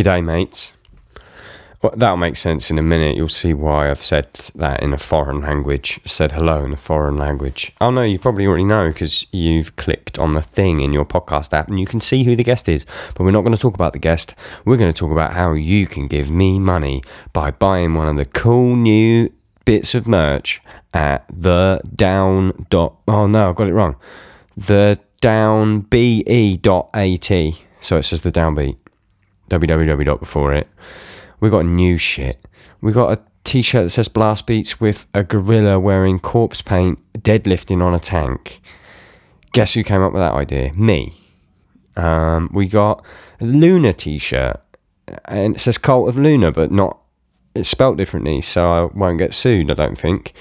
G'day, mates. Well, that'll make sense in a minute. You'll see why I've said that in a foreign language. Said hello in a foreign language. Oh no, you probably already know because you've clicked on the thing in your podcast app and you can see who the guest is. But we're not going to talk about the guest. We're going to talk about how you can give me money by buying one of the cool new bits of merch at the down dot. Oh no, I got it wrong. The down be dot at. So it says the downbeat www dot before it. We got new shit. We got a t-shirt that says Blast Beats with a gorilla wearing corpse paint deadlifting on a tank. Guess who came up with that idea? Me. Um, we got a Luna t-shirt and it says Cult of Luna, but not. It's spelt differently, so I won't get sued. I don't think.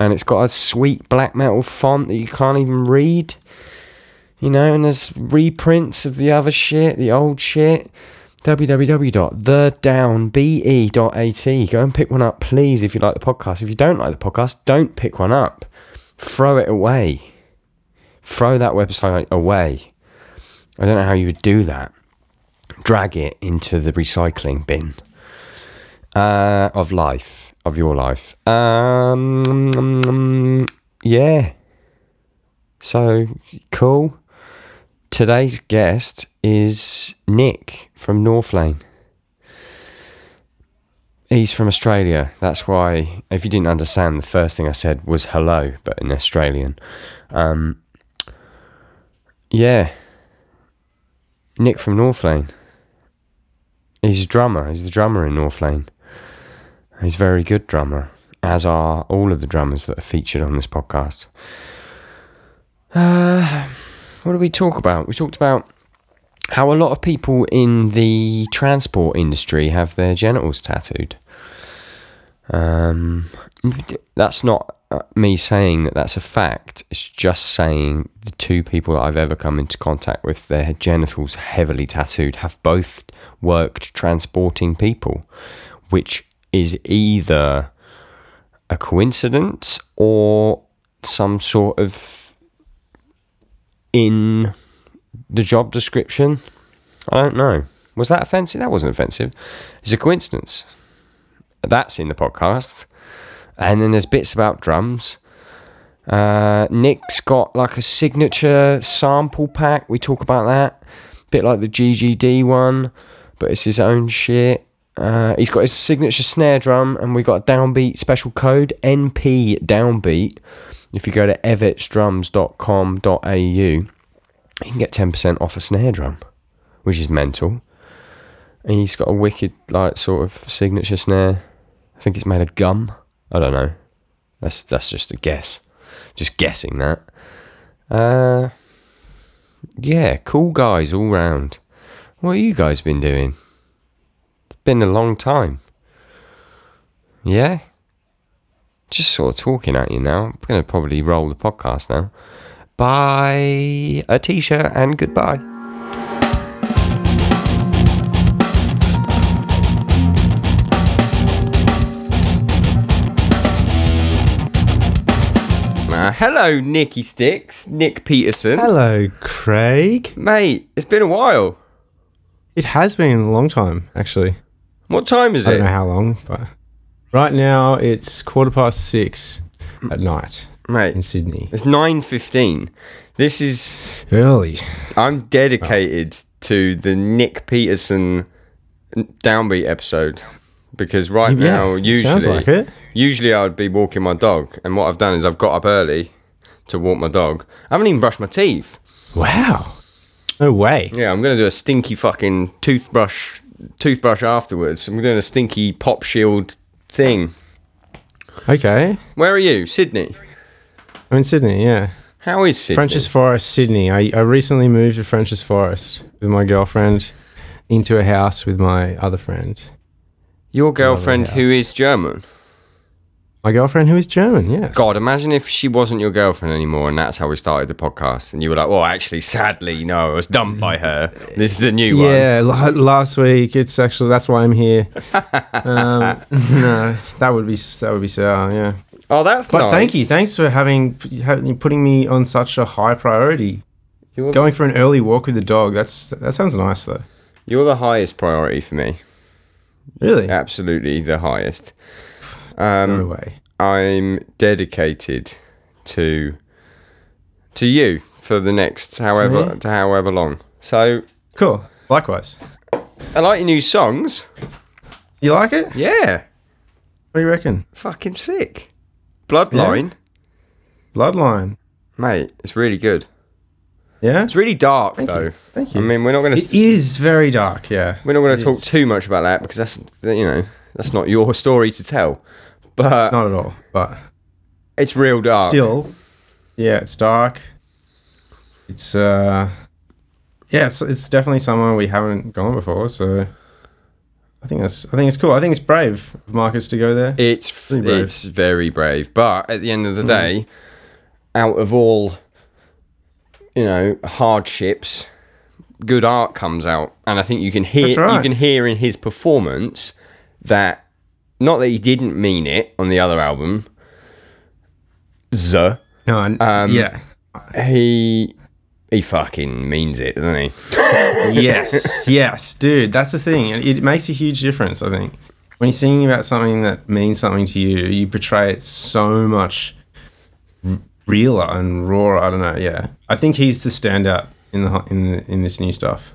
And it's got a sweet black metal font that you can't even read. You know, and there's reprints of the other shit, the old shit www.thedownbe.at. Go and pick one up, please, if you like the podcast. If you don't like the podcast, don't pick one up. Throw it away. Throw that website away. I don't know how you would do that. Drag it into the recycling bin uh, of life, of your life. Um, yeah. So cool. Today's guest is Nic from Northlane. He's from Australia. That's why, if you didn't understand, the first thing I said was hello, but in Australian. Um, yeah. Nic from Northlane. He's a drummer. He's the drummer in Northlane. He's a very good drummer, as are all of the drummers that are featured on this podcast. Uh, what did we talk about? We talked about how a lot of people in the transport industry have their genitals tattooed. Um, that's not uh, me saying that that's a fact. It's just saying the two people that I've ever come into contact with, their genitals heavily tattooed, have both worked transporting people, which is either a coincidence or some sort of in the job description. I don't know. Was that offensive? That wasn't offensive. It's a coincidence. That's in the podcast. And then there's bits about drums. Uh, Nic's got like a signature sample pack. We talk about that. Bit like the GGD one, but it's his own shit. Uh, he's got his signature snare drum, and we got a downbeat special code NP downbeat. If you go to evetsdrums.com.au, you can get 10% off a snare drum, which is mental. And he's got a wicked, like, sort of signature snare. I think it's made of gum. I don't know. That's that's just a guess. Just guessing that. Uh, yeah, cool guys all round. What have you guys been doing? Been a long time. Yeah? Just sort of talking at you now. I'm going to probably roll the podcast now. Buy a t shirt and goodbye. Uh, hello, Nicky Sticks, Nic Pettersen. Hello, Craig. Mate, it's been a while. It has been a long time, actually. What time is I it? I don't know how long, but right now it's quarter past six at night Mate, in Sydney. it's 9.15. This is... Early. I'm dedicated to the Nic Pettersen downbeat episode because right Yeah, now, usually, like usually I would be walking my dog, and what I've done is I've got up early to walk my dog. I haven't even brushed my teeth. Wow. No way. Yeah, I'm gonna do a stinky fucking toothbrush toothbrush afterwards. I'm doing a stinky pop shield thing. Okay. Where are you, Sydney? I'm in Sydney, yeah. How is Sydney? French's Forest, Sydney. I, I recently moved to French's Forest with my girlfriend into a house with my other friend. Your girlfriend, who is German. My girlfriend who is German, yes. God, imagine if she wasn't your girlfriend anymore, and that's how we started the podcast, and you were like, "Well, actually, sadly, no, I was dumped by her. This is a new one." Yeah, la- last week. It's actually that's why I'm here. um, no, that would be that would be sour. Yeah, Oh, that's but nice. thank you, thanks for having having- putting me on such a high priority. You're- Going for an early walk with the dog. That's that sounds nice though. You're the highest priority for me. Really? Absolutely the highest. Um, no way. I'm dedicated to to you for the next however me? to however long. So Cool. Likewise. I like your new songs. You like it? Yeah, What do you reckon? fucking sick. Bloodline, Bloodline. mate, it's really good. Yeah. It's really dark Thank though. you. Thank you. I mean, we're not going It to is very dark. Yeah. we're not going to talk is. too much about that because that's you know that's not your story to tell. But Not at all. But it's real dark. still, yeah, it's dark. It's uh, yeah, it's it's definitely somewhere we haven't gone before. So I think that's I think it's cool. I think it's brave of Marcus to go there. It's Really brave. it's very brave, but at the end Mm. of the day, out of all you know hardships, good art comes out, and I think you can hear right. you can hear in his performance that not that he didn't mean it on the other album, Z, No, Um, yeah, he he fucking means it, doesn't he? yes, yes, dude. That's the thing. It makes a huge difference. I think when you're singing about something that means something to you, you portray it so much r- realer and rawer. I don't know. Yeah, I think he's the standout in the in the, in this new stuff.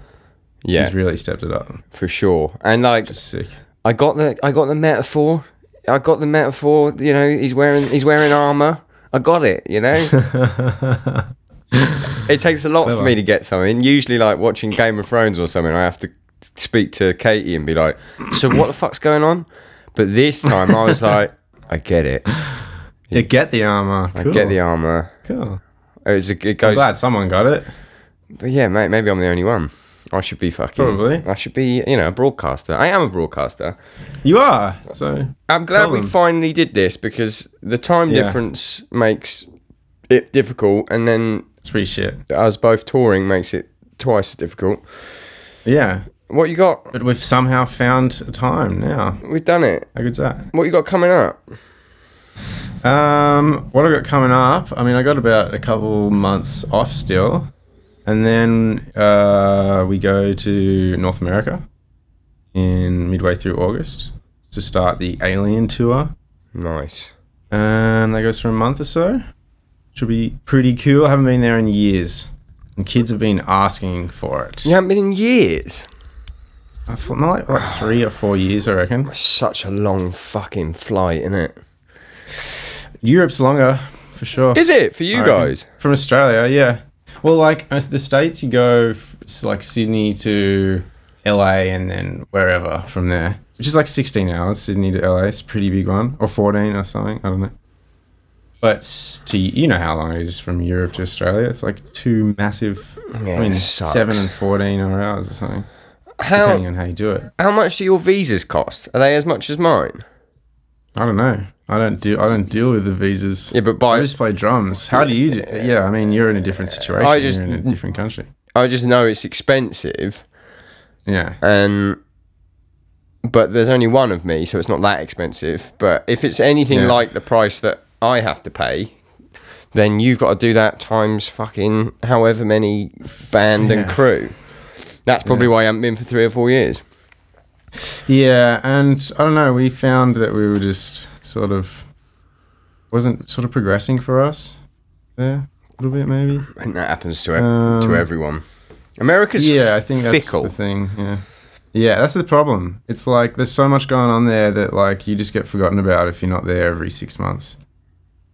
Yeah, He's really stepped it up. for sure. And like Just sick. I got the I got the metaphor. I got the metaphor. You know, he's wearing he's wearing armor. I got it. You know, it takes a lot for me to get something. Usually, like watching Game of Thrones or something, I have to speak to Katie and be like, "So what the fuck's going on?" But this time, I was like, "I get it. You get the armor. I get the armor." Cool. It, was a, it I'm glad someone got it. but yeah, mate. Maybe I'm the only one. I should be fucking. Probably. I should be, you know, a broadcaster. I am a broadcaster. You are. So I'm glad we them. finally did this because the time Yeah. difference makes it difficult, and then it's pretty shit. us both touring makes it twice as difficult. Yeah. What you got? But we've somehow found a time now. We've done it. How good's that? What you got coming up? Um, what I got coming up? I mean, I got about a couple months off still, and then uh, we go to North America in midway through August to start the Alien tour. Nice. Um, that goes for a month or so. Should be pretty cool. I haven't been there in years, and kids have been asking for it. You haven't been in years. I feel like, like three or four years, I reckon. Such a long fucking flight, isn't it? Europe's longer for sure. Is it for you guys? From Australia, yeah. Well, like uh, the states, you go it's like Sydney to LA and then wherever from there, which is like 16 hours. Sydney to LA, it's a pretty big one, or 14 or something. I don't know. But to you know how long it is from Europe to Australia? It's like two massive. Yeah, I mean, seven and 14 hours or something, depending on how you do it. how much do your visas cost? Are they as much as mine? I don't know. I don't do. I don't deal with the visas. Yeah, but I just play drums. How do you do? Yeah, I mean, you're in a different situation. I just- you're in a different country. I just know it's expensive, Yeah. and but there's only one of me, so it's not that expensive. But if it's anything Yeah. like the price that I have to pay, then you've got to do that times fucking however many band and crew. That's probably why I haven't been for three or four years. Yeah, and I don't know. We found that we were just sort of wasn't sort of progressing for us there a little bit, maybe. I think that happens to e- Um, to everyone. America's yeah, I think that's fickle. the thing. Yeah, yeah, that's the problem. It's like there's so much going on there that like you just get forgotten about if you're not there every six months.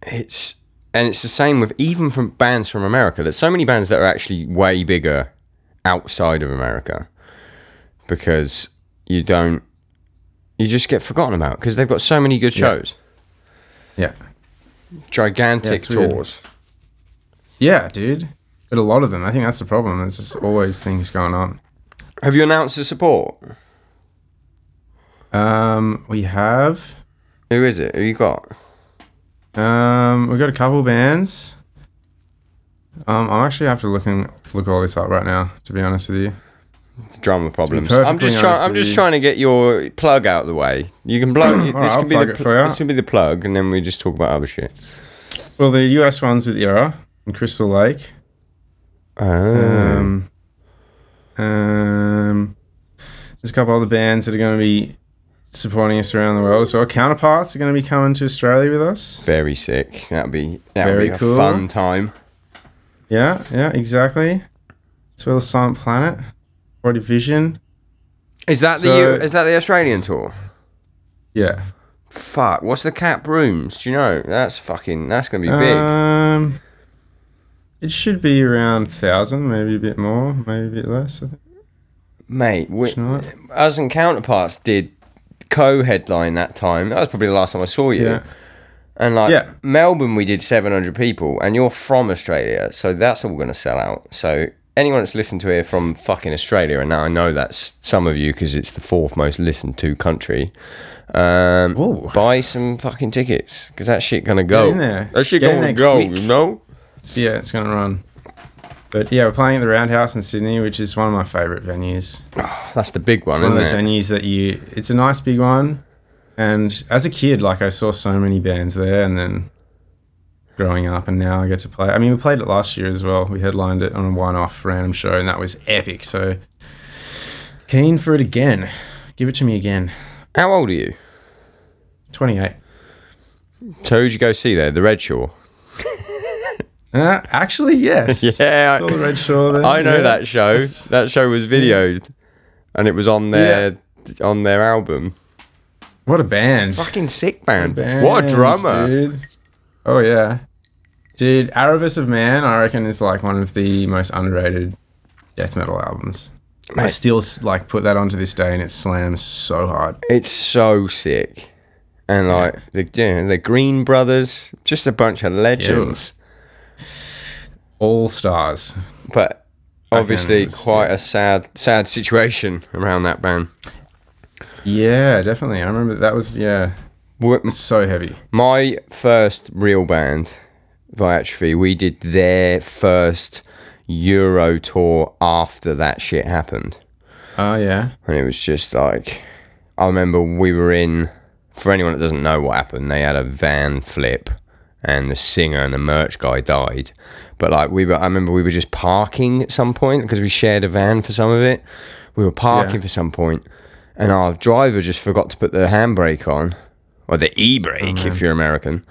It's and it's the same with even from bands from America. There's so many bands that are actually way bigger outside of America because you don't you just get forgotten about because they've got so many good shows, Yeah, gigantic Yeah, it's weird. tours. yeah, dude. But a lot of them, I think that's the problem. There's just always things going on. Have you announced the support? Um, we have Who is it? Who you got? Um, we've got a couple bands. Um, I'll actually have to look and look all this up right now. To be honest with you, It's drama problems. I'm just trying. I'm just you- trying to get your plug out of the way. You can blow. this Alright, I'll can be the pl- for you. this can be the plug, and then we just talk about other shit. well, the US ones with the Erra in Crystal Lake. Oh. Um, um, there's a couple other bands that are going to be supporting us around the world. So our counterparts are going to be coming to Australia with us. Very sick. That'd be that'd Very be a cool. fun time. Yeah, yeah, exactly. As well as Silent Planet, Body Vision. Is that the So- is that the Australian tour? Yeah. Fuck. What's the cap rooms? Do you know? That's fucking. That's gonna be big. Um, it should be around thousand, maybe a bit more, maybe a bit less. I think. Mate, we, us and counterparts did co-headline that time. That was probably the last time I saw you. Yeah. And like Yeah. Melbourne, we did 700 people, and you're from Australia, so that's all going to sell out. So anyone that's listened to here from fucking Australia, and now I know that's some of you because it's the fourth most listened to country. Um, buy some fucking tickets because that shit gonna go. in there. That shit Get gonna go. quick. You know. So yeah, it's gonna run. But yeah, we're playing at the Roundhouse in Sydney, which is one of my favourite venues. That's the big one, One of those it? venues that you. It's a nice big one, and as a kid, like I saw so many bands there, and then growing up, and now I get to play. I mean, we played it last year as well. We headlined it on a one-off random show, and that was epic. So keen for it again. Give it to me again. How old are you? Twenty-eight. So who'd you go see there? The Red Shore. Uh, actually, yes. Yeah, Saw the Red Shore there. I know Yeah. that show. That's- That show was videoed, and it was on their on their album. What a band. Fucking sick band. Band, what a drummer. dude. Oh yeah, dude. Avarice of Man, I reckon, is like one of the most underrated death metal albums. I still like put that on to this day, and it slams so hard. It's so sick, and like the yeah, the Green Brothers, just a bunch of legends. All stars. But obviously, was- quite a sad sad situation around that band. Yeah, definitely. I remember that was yeah, it's so heavy. My first real band, Viatrophy, we did their first Euro tour after that shit happened. Oh yeah, and it was just like I remember we were in for anyone that doesn't know what happened they had a van flip and the singer and the merch guy died but like we were I remember we were just parking at some point because we shared a van for some of it we were parking Yeah. for some point and our driver just forgot to put the handbrake on or the e-brake if you're American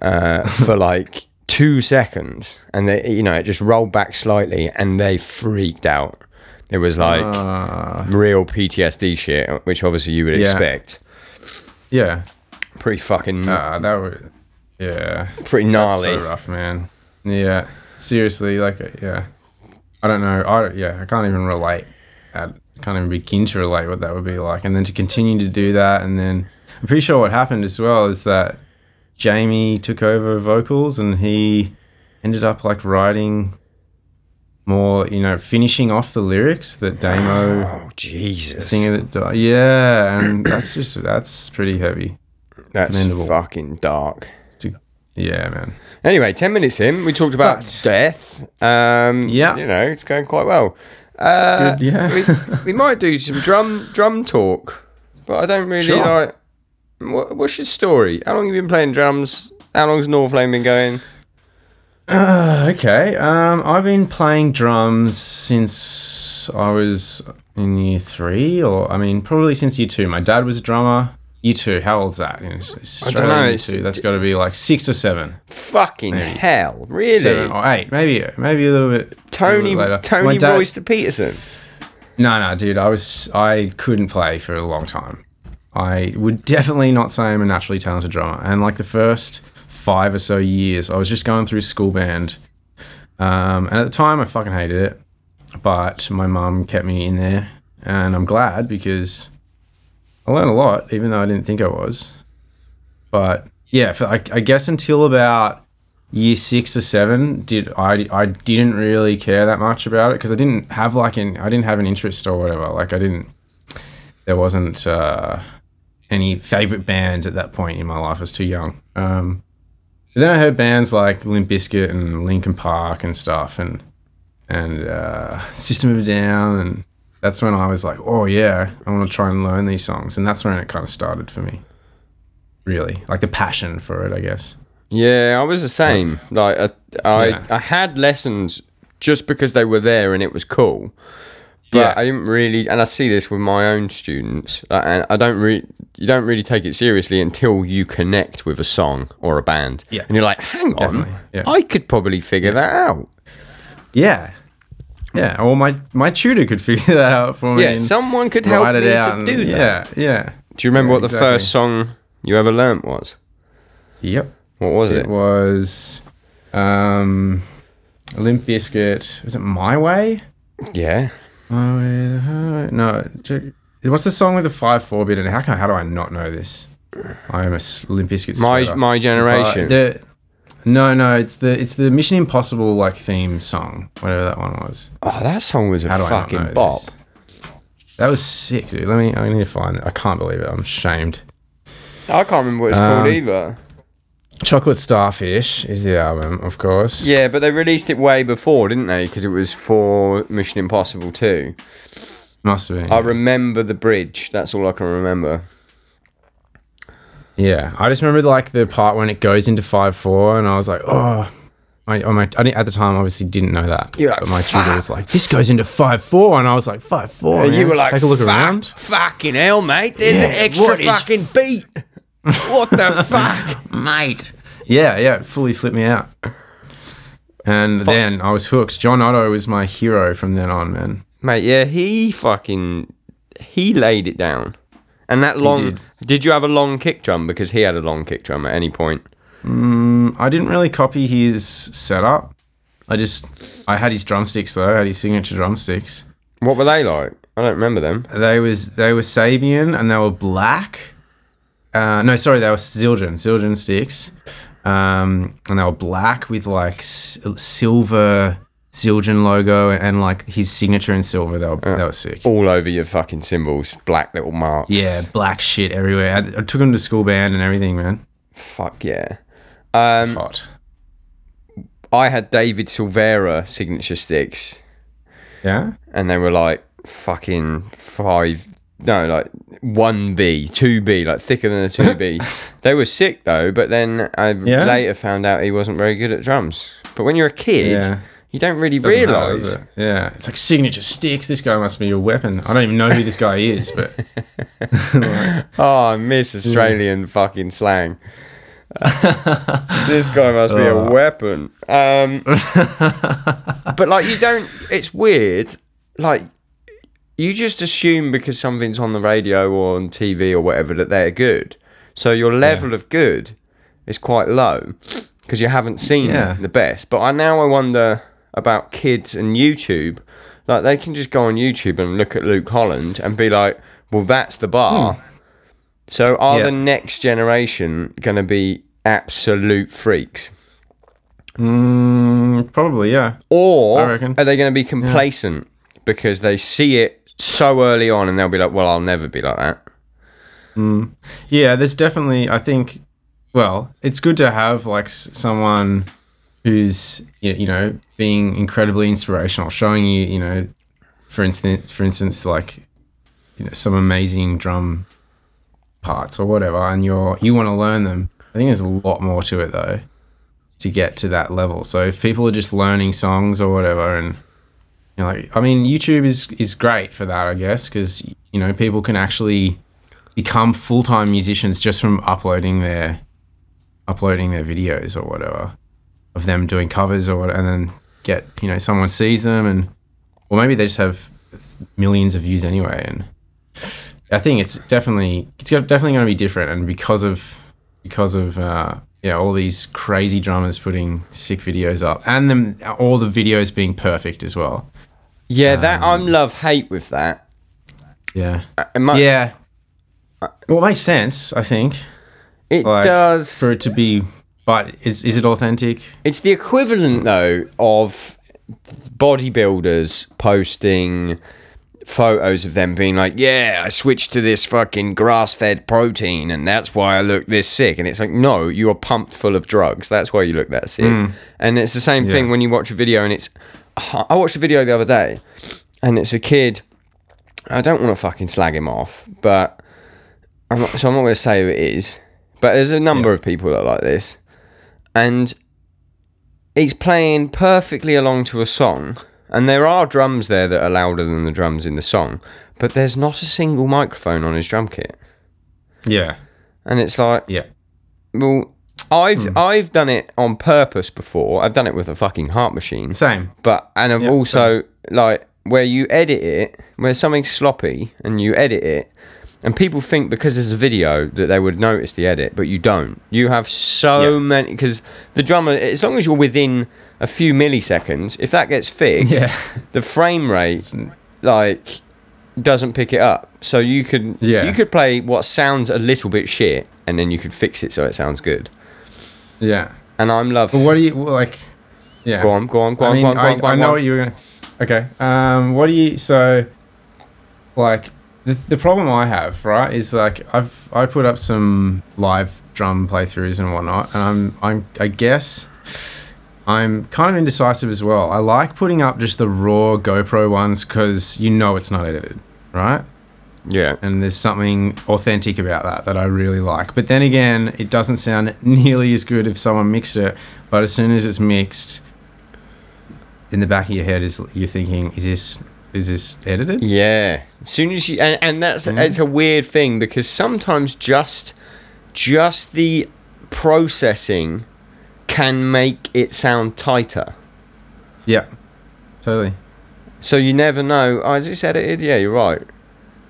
uh, for like two seconds and they you know it just rolled back slightly and they freaked out it was like uh, real PTSD shit, which obviously you would Yeah. expect. yeah. Pretty fucking, Uh, that would yeah. pretty gnarly. so rough, man. Yeah, seriously, like, uh, yeah, I don't know. I yeah, I can't even relate. I can't even begin to relate what that would be like. And then to continue to do that, and then I'm pretty sure what happened as well is that Jamie took over vocals, and he ended up like writing more, you know, finishing off the lyrics that Damo oh Jesus, singer that died. Yeah, and that's just that's pretty heavy. that's commendable. fucking dark. Yeah, man. Anyway, ten minutes in, we talked about But- death. Um, Yeah. you know, it's going quite well. Uh, Good, yeah. we, we might do some drum drum talk, but I don't really Sure. like. What, what's your story? How long have you been playing drums? How long's Northlane been going? Uh, okay. Um, I've been playing drums since I was in year three, or I mean, probably since year two. My dad was a drummer. Year two. How old's that? In Aus- Australia, know, Year two. That's got to be like six or seven, Fucking Maybe. hell, really? seven or eight, maybe, maybe a little bit. Tony little later. Tony dad- Royster Peterson. No, no, dude. I was I couldn't play for a long time. I would definitely not say I'm a naturally talented drummer. And like the first five or so years, I was just going through school band. Um, and at the time, I fucking hated it. But my mum kept me in there, and I'm glad because I learned a lot, even though I didn't think I was. But yeah, for, I, I guess until about year six or seven, did I I didn't really care that much about it because I didn't have like an I didn't have an interest or whatever. Like I didn't. There wasn't uh, any favorite bands at that point in my life. I was too young. Um, then I heard bands like Limp Bizkit and Linkin Park and stuff, and and uh, System of a Down, and that's when I was like, oh yeah, I want to try and learn these songs, and that's when it kind of started for me. Really, like the passion for it, I guess. Yeah, I was the same. Like I, I, Yeah. I had lessons just because they were there and it was cool. But Yeah. I didn't really, and I see this with my own students. uh, And I don't really, you don't really take it seriously until you connect with a song or a band. Yeah. and you're like, hang on, yeah. I could probably figure that out. Yeah. Yeah. Or my my tutor could figure that out for me. Yeah, someone could help me to and- do that. Yeah. Yeah. Do you remember Yeah, what the exactly. first song you ever learnt was? Yep. What was It it? was um Limp Bizkit. Was it My Way? Yeah, Highway- No. What's the song with the five four bit? And how can how do I not know this? I am a Limp Bizkit my my generation. The, no, no, it's the it's the Mission Impossible like theme song, whatever that one was. oh, that song was a How fucking bop. this? That was sick, dude. Let me. I need to find it. I can't believe it. I'm shamed. I can't remember what it's Um, called either. Chocolate Starfish is the album, of course. Yeah, but they released it way before, didn't they? Because it was for Mission Impossible 2. Must have been. I remember the bridge. That's all I can remember. yeah, I just remember like the part when it goes into five four, and I was like, oh. I, oh my, I didn't, at the time obviously didn't know that. You're like, but my tutor "Fuck." was like, "This goes into five four, and I was like, five four. And you were like, take a look "Fuck- around." Fucking hell, mate. There's an extra fucking beat. What the fuck? mate. Yeah, yeah, it fully flipped me out. And then I was hooked. John Otto was my hero from then on, man. Mate, yeah, he fucking. He laid it down. And that long. did. you have a long kick drum? Because he had a long kick drum at any point. Mm, I didn't really copy his setup. I just I had his drumsticks though. I had his signature drumsticks. What were they like? I don't remember them. They was they were Sabian and they were black. Uh, no, sorry, they were Zildjian, Zildjian sticks. Um, and they were black with like s- silver Zildjian logo and like his signature in silver. They were that was sick. All over your fucking cymbals. Black little marks. Yeah, black shit everywhere. I, I took him to school band and everything, man. Fuck yeah. Um, Hot. I had David Silveria signature sticks. Yeah. and they were like fucking five no like 1b 2b like thicker than a 2b they were sick though but then i Yeah? later found out he wasn't very good at drums but when you're a kid Yeah. you don't really Doesn't realize it? Yeah, it's like signature sticks. This guy must be a weapon. I don't even know who this guy is, but oh i miss australian fucking slang this guy must be a Oh. weapon um but like you don't it's weird like you just assume because something's on the radio or on TV or whatever that they're good. So your level of good is quite low because you haven't seen Yeah. the best. But I now I wonder about kids and YouTube. Like they can just go on YouTube and look at Luke Holland and be like, "Well, that's the bar." So are Hmm. Yeah. the next generation going to be absolute freaks? mm, probably yeah. Or are they going to be complacent because they see it so early on and they'll be like, well, I'll never be like that? Mm. Yeah, there's definitely. I think. Well, it's good to have like someone who's you know being incredibly inspirational, showing you you know, for instance, for instance, like you know some amazing drum parts or whatever, and you're you want to learn them. I think there's a lot more to it though to get to that level. So if people are just learning songs or whatever, and know, like I mean, YouTube is is great for that, I guess, because you know people can actually become full time musicians just from uploading their uploading their videos or whatever of them doing covers or and then get you know someone sees them and or maybe they just have millions of views anyway and I think it's definitely it's definitely going to be different and because of because of uh, yeah all these crazy drummers putting sick videos up and them all the videos being perfect as well Yeah, um, that Um, I'm love hate with that. yeah uh, It, mu- yeah uh, well it makes sense I think it like, does. for it to be but is is it authentic It's the equivalent though of bodybuilders posting photos of them being like, "Yeah, I switched to this fucking grass-fed protein, and that's why I look this sick." And it's like, no, you are pumped full of drugs. That's why you look that sick. Mm. And it's the same thing when you watch a video, and it's. I watched a video the other day, and it's a kid. I don't want to fucking slag him off, but I'm not, so I'm not going to say who it is. But there's a number of people that are like this, and he's playing perfectly along to a song And there are drums there that are louder than the drums in the song, but there's not a single microphone on his drum kit. Yeah. And it's like, Yeah. well, I've Hmm. I've done it on purpose before. I've done it with a fucking heart machine. Same. But and I've Yeah, also like where you edit it, where something's sloppy and you edit it, and people think because there's a video that they would notice the edit, but you don't. You have so Yeah. many because the drummer, as long as you're within a few milliseconds, if that gets fixed, Yeah. the frame rate like doesn't pick it up. So you could Yeah. you could play what sounds a little bit shit, and then you could fix it so it sounds good. Yeah. And I'm loving. But what do you like? Yeah. Go on, go on, go I on, mean, go on, go I, on, go I on. know on. what you were gonna. Okay. Um. What do you? So, like, the the problem I have, right, is like I've I put up some live drum playthroughs and whatnot, and I'm I'm I guess. I'm kind of indecisive as well. I like putting up just the raw GoPro ones because you know it's not edited, right? Yeah. and there's something authentic about that that I really like. But then again, it doesn't sound nearly as good if someone mixed it. But as soon as it's mixed, in the back of your head is you're thinking, is this is this edited? Yeah. As soon as you and, and that's Mhm. it's a weird thing because sometimes just just the processing can make it sound tighter. Yeah, totally. So you never know. Oh, is this edited? Yeah, you're right.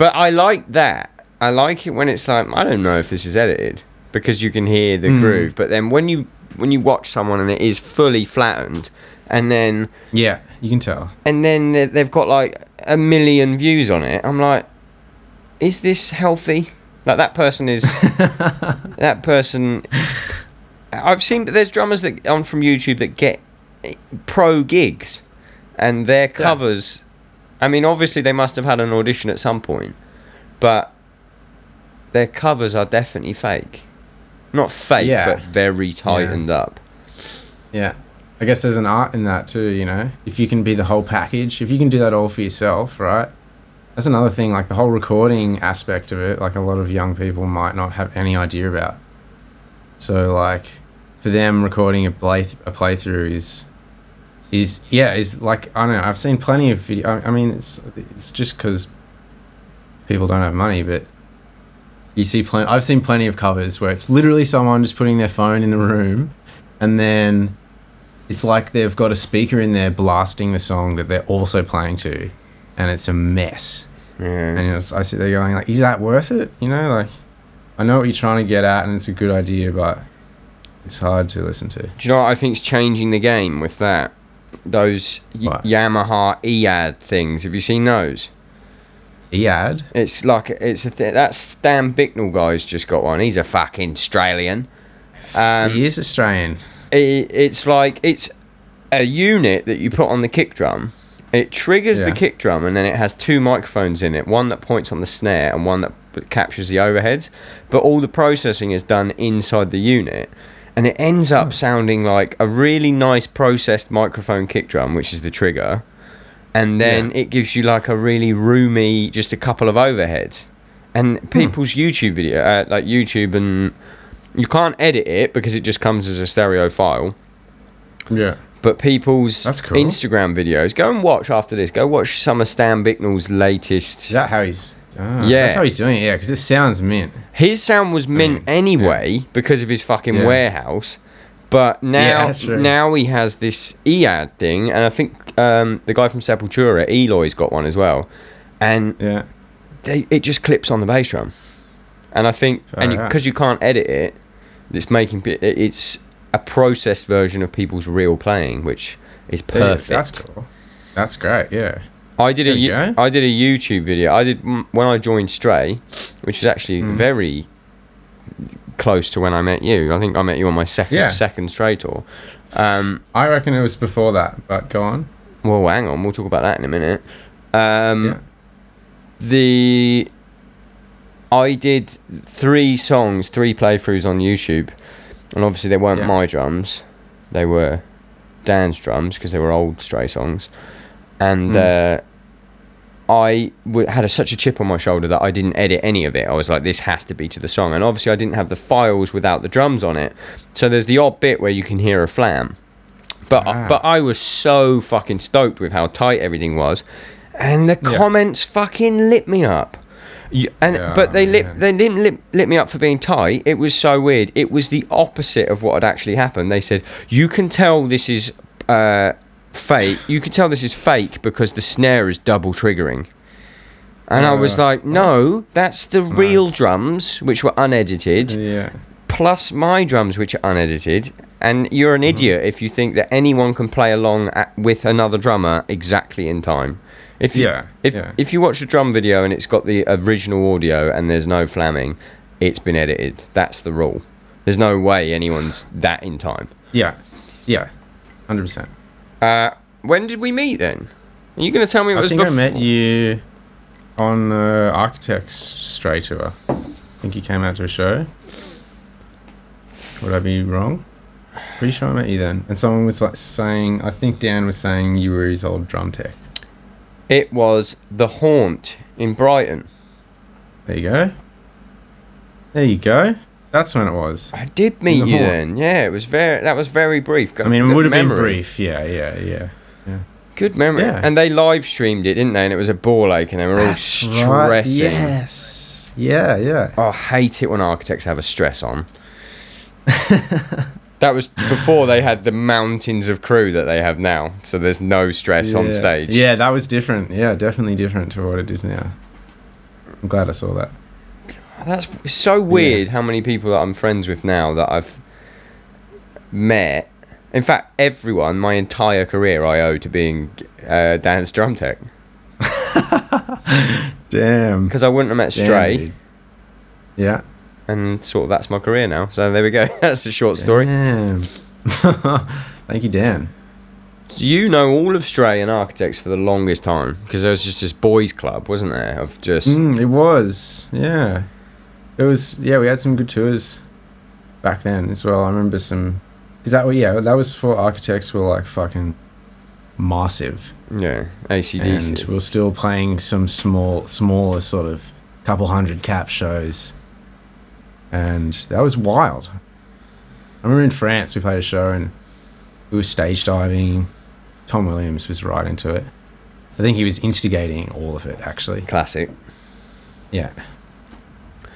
But I like that. I like it when it's like I don't know if this is edited because you can hear the Mm. groove. But then when you when you watch someone and it is fully flattened, and then Yeah, you can tell. and then they- they've got like a million views on it. I'm like, is this healthy? Like that person is that person. I've seen there's drummers that on from YouTube that get pro gigs, and their covers. I mean, obviously they must have had an audition at some point, but their covers are definitely fake. Not fake, Yeah. but very tightened up. Yeah. I guess there's an art in that too, you know? If you can be the whole package, if you can do that all for yourself, right? That's another thing, like the whole recording aspect of it, like a lot of young people might not have any idea about. So, like, for them, recording a, play- a playthrough is, is yeah, is like, I don't know, I've seen plenty of video. I, I mean, it's, it's just because people don't have money, but you see plenty, I've seen plenty of covers where it's literally someone just putting their phone in the room and then it's like they've got a speaker in there blasting the song that they're also playing to, and it's a mess. Yeah. And it's, I sit there going like, is that worth it? You know, like I know what you're trying to get at, and it's a good idea, but it's hard to listen to. Do you know what I think's changing the game with that? Those What? Yamaha EAD things. Have you seen those? Ead, It's like it's a th- that Stan Bicknell guy's just got one. He's a fucking Australian. Um, he is Australian. it, it's like it's a unit that you put on the kick drum. It triggers the kick drum, and then it has two microphones in it. One that points on the snare, and one that captures the overheads. But all the processing is done inside the unit, and it ends up sounding like a really nice processed microphone kick drum, which is the trigger. And then Yeah. it gives you like a really roomy, just a couple of overheads. And people's YouTube video, uh, like YouTube, and you can't edit it because it just comes as a stereo file Yeah. But people's That's cool. Instagram videos. Go and watch after this. Go watch some of Stan Bicknell's latest. Is that how he's? ah, Yeah. That's how he's doing it. Yeah, because it sounds mint. His sound was mint Mm, anyway because of his fucking Yeah. warehouse. But now, true. now he has this EAD thing, and I think um, the guy from Sepultura, Eloy's got one as well, and Yeah. they, it just clips on the bass drum. And I think, Far and because you can't edit it, it's making it's a processed version of people's real playing, which is Yeah, perfect. That's cool. That's great. Yeah. I did a There go. I did a YouTube video. I did when I joined Stray, which is actually Mm. very close to when I met you. I think I met you on my second Yeah. second Stray tour. Um, I reckon it was before that, but go on. well, hang on, we'll talk about that in a minute. Um, Yeah. The I did three songs, three playthroughs on YouTube, and obviously they weren't Yeah. my drums; they were Dan's drums because they were old Stray songs, and. Mm. Uh, I w- had a, such a chip on my shoulder that I didn't edit any of it. I was like, this has to be to the song. And obviously, I didn't have the files without the drums on it. So there's the odd bit where you can hear a flam. But Ah. but I was so fucking stoked with how tight everything was, and the Yeah. comments fucking lit me up. You- And Yeah, but they lit, they didn't lit, lit me up for being tight. It was so weird. It was the opposite of what had actually happened. They said you can tell this is uh, fake. You can tell this is fake because the snare is double triggering. And I was Uh, like, no, that's the real drums, which were unedited Yeah. plus my drums, which are unedited. And you're Mm-hmm. an idiot if you think that anyone can play along at, with another drummer exactly in time. If you, Yeah, if yeah. if you watch a drum video and it's got the original audio and there's no flamming, it's been edited. That's the rule. There's no way anyone's that in time. Yeah. Yeah. Hundred percent. Uh, when did we meet then? Are you going to tell me it I was I think I met you on the Architects Stray tour. I think you came out to a show. Would I be wrong? Pretty sure I met you then. And someone was like saying, I think Dan was saying you were his old drum tech. It was the Haunt in Brighton. There you go. There you go. That's when it was. I did meet the you Haunt. then. Yeah, it was very. That was very brief. I mean, it would have been brief. Yeah, yeah, yeah. Good memory. Yeah. And they live streamed it, didn't they? And it was a ball ache, and they were all stressing. Yes. Yeah, yeah. Oh, I hate it when architects have a stress on. that was before they had the mountains of crew that they have now. So there's no stress on stage. Yeah, that was different. Yeah, definitely different to what it is now. I'm glad I saw that. That's it's so weird how many people that I'm friends with now that I've met. In fact, everyone, my entire career, I owe to being uh, Dan's drum tech. Damn. Because I wouldn't have met Stray, dude. Yeah. And sort of that's my career now. So there we go. that's a short story. Thank you, Dan. So you know all of Stray and Architects for the longest time because there was just this boys' club, wasn't there? Of just Mm, it was. Yeah. It was. Yeah, we had some good tours back then as well. I remember some. Is that what? Yeah, that was for architects. Were like fucking massive, yeah ACDC. and we are still playing some small, smaller sort of couple hundred cap shows, and that was wild. I remember in France we played a show and we were stage diving. Tom Williams was right into it. I think he was instigating all of it actually. Classic. Yeah.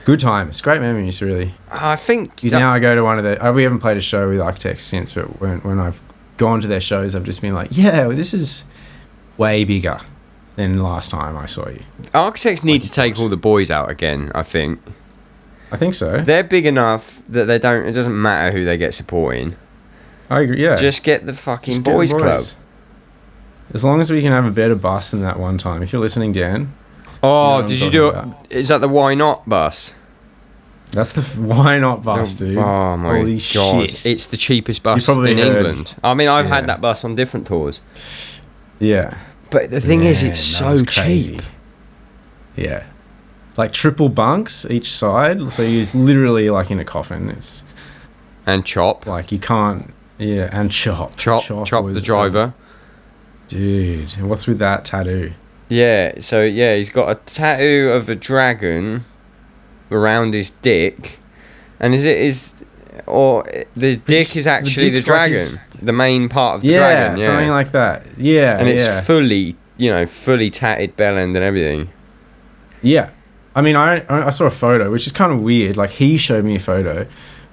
Good times, great memories, really. I think now I go to one of the. uh, We haven't played a show with architects since, but when when I've gone to their shows, I've just been like, yeah, this is way bigger than last time I saw you. Architects need to take all the boys out again. I think I think so. they're big enough that they don't. It doesn't matter who they get supporting. I agree. Yeah. Just get the fucking get the boys, club. As long as we can have a better bus than that one time. If you're listening, Dan, Oh, You know did you do it? Is that the why not bus? that's the why not bus, dude. Oh my Holy god! shit. It's the cheapest bus in heard- England. I mean, I've Yeah. had that bus on different tours, yeah. but the thing is, it's so cheap. Yeah. Like triple bunks each side, so you're literally like in a coffin. It's And chop, like you can't. Yeah, and chop, chop, chop, was the driver. Dude, what's with that tattoo? Yeah, so yeah, he's got a tattoo of a dragon around his dick, and is it is or the dick is actually the, like dragon, his- the main part of the yeah, dragon, yeah, something like that. Yeah, and it's yeah. fully, you know, fully tatted bell end and everything. yeah. I mean, I I saw a photo, which is kind of weird. Like he showed me a photo,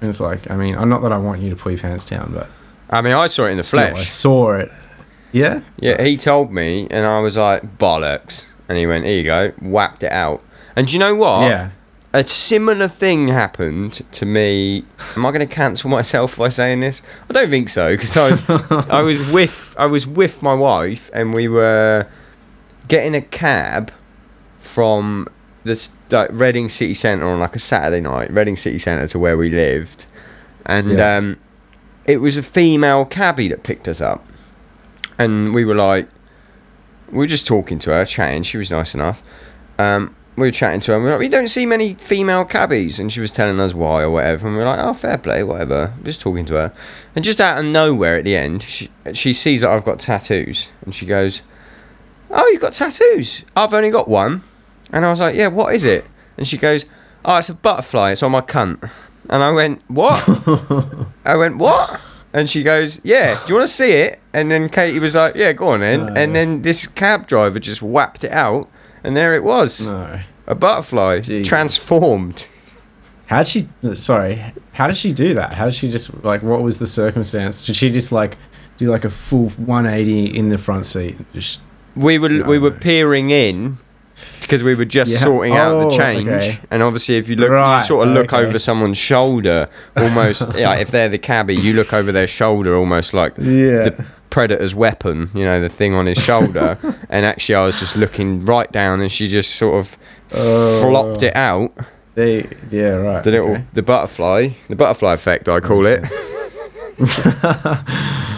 and it's like, I mean, I'm not that I want you to pull your pants down, but I mean, I saw it in the still, I saw it. Yeah. Yeah, he told me, and I was like, bollocks. And he went, here you go, whacked it out. And do you know what? Yeah. A similar thing happened to me. Am I going to cancel myself by saying this? I don't think so, because I was, I was with, I was with my wife, and we were getting a cab from the like, Reading City Centre on like a Saturday night, Reading City Centre to where we lived, and Yeah. um, it was a female cabbie that picked us up, and we were like, we were just talking to her, chatting. She was nice enough. Um, we were chatting to her. And we were like, we don't see many female cabbies, and she was telling us why or whatever. And we were like, oh, fair play, whatever. Just talking to her, and just out of nowhere at the end, she she sees that I've got tattoos, and she goes, "Oh, you've got tattoos? I've only got one." And I was like, "Yeah, what is it?" And she goes, "Oh, it's a butterfly. It's on my cunt." And I went, "What?" I went, "What?" And she goes, "Yeah, do you want to see it?" And then Katie was like, "Yeah, go on then." No. and then this cab driver just whapped it out, and there it was, No. a butterfly Jesus. transformed. How'd she? Sorry. How did she do that? How did she just like? What was the circumstance? Did she just like do like a full 180 in the front seat? Just We were No, we were peering in because we were just Yeah. sorting out the Oh, change, okay. and obviously if you look, Right, you sort of look okay. over someone's shoulder, almost. yeah, if they're the cabbie, you look over their shoulder, almost like yeah. the predator's weapon, you know, the thing on his shoulder. and actually, I was just looking right down, and she just sort of Oh. flopped it out. They, yeah, right. The little, okay. the butterfly, the butterfly effect, I call it.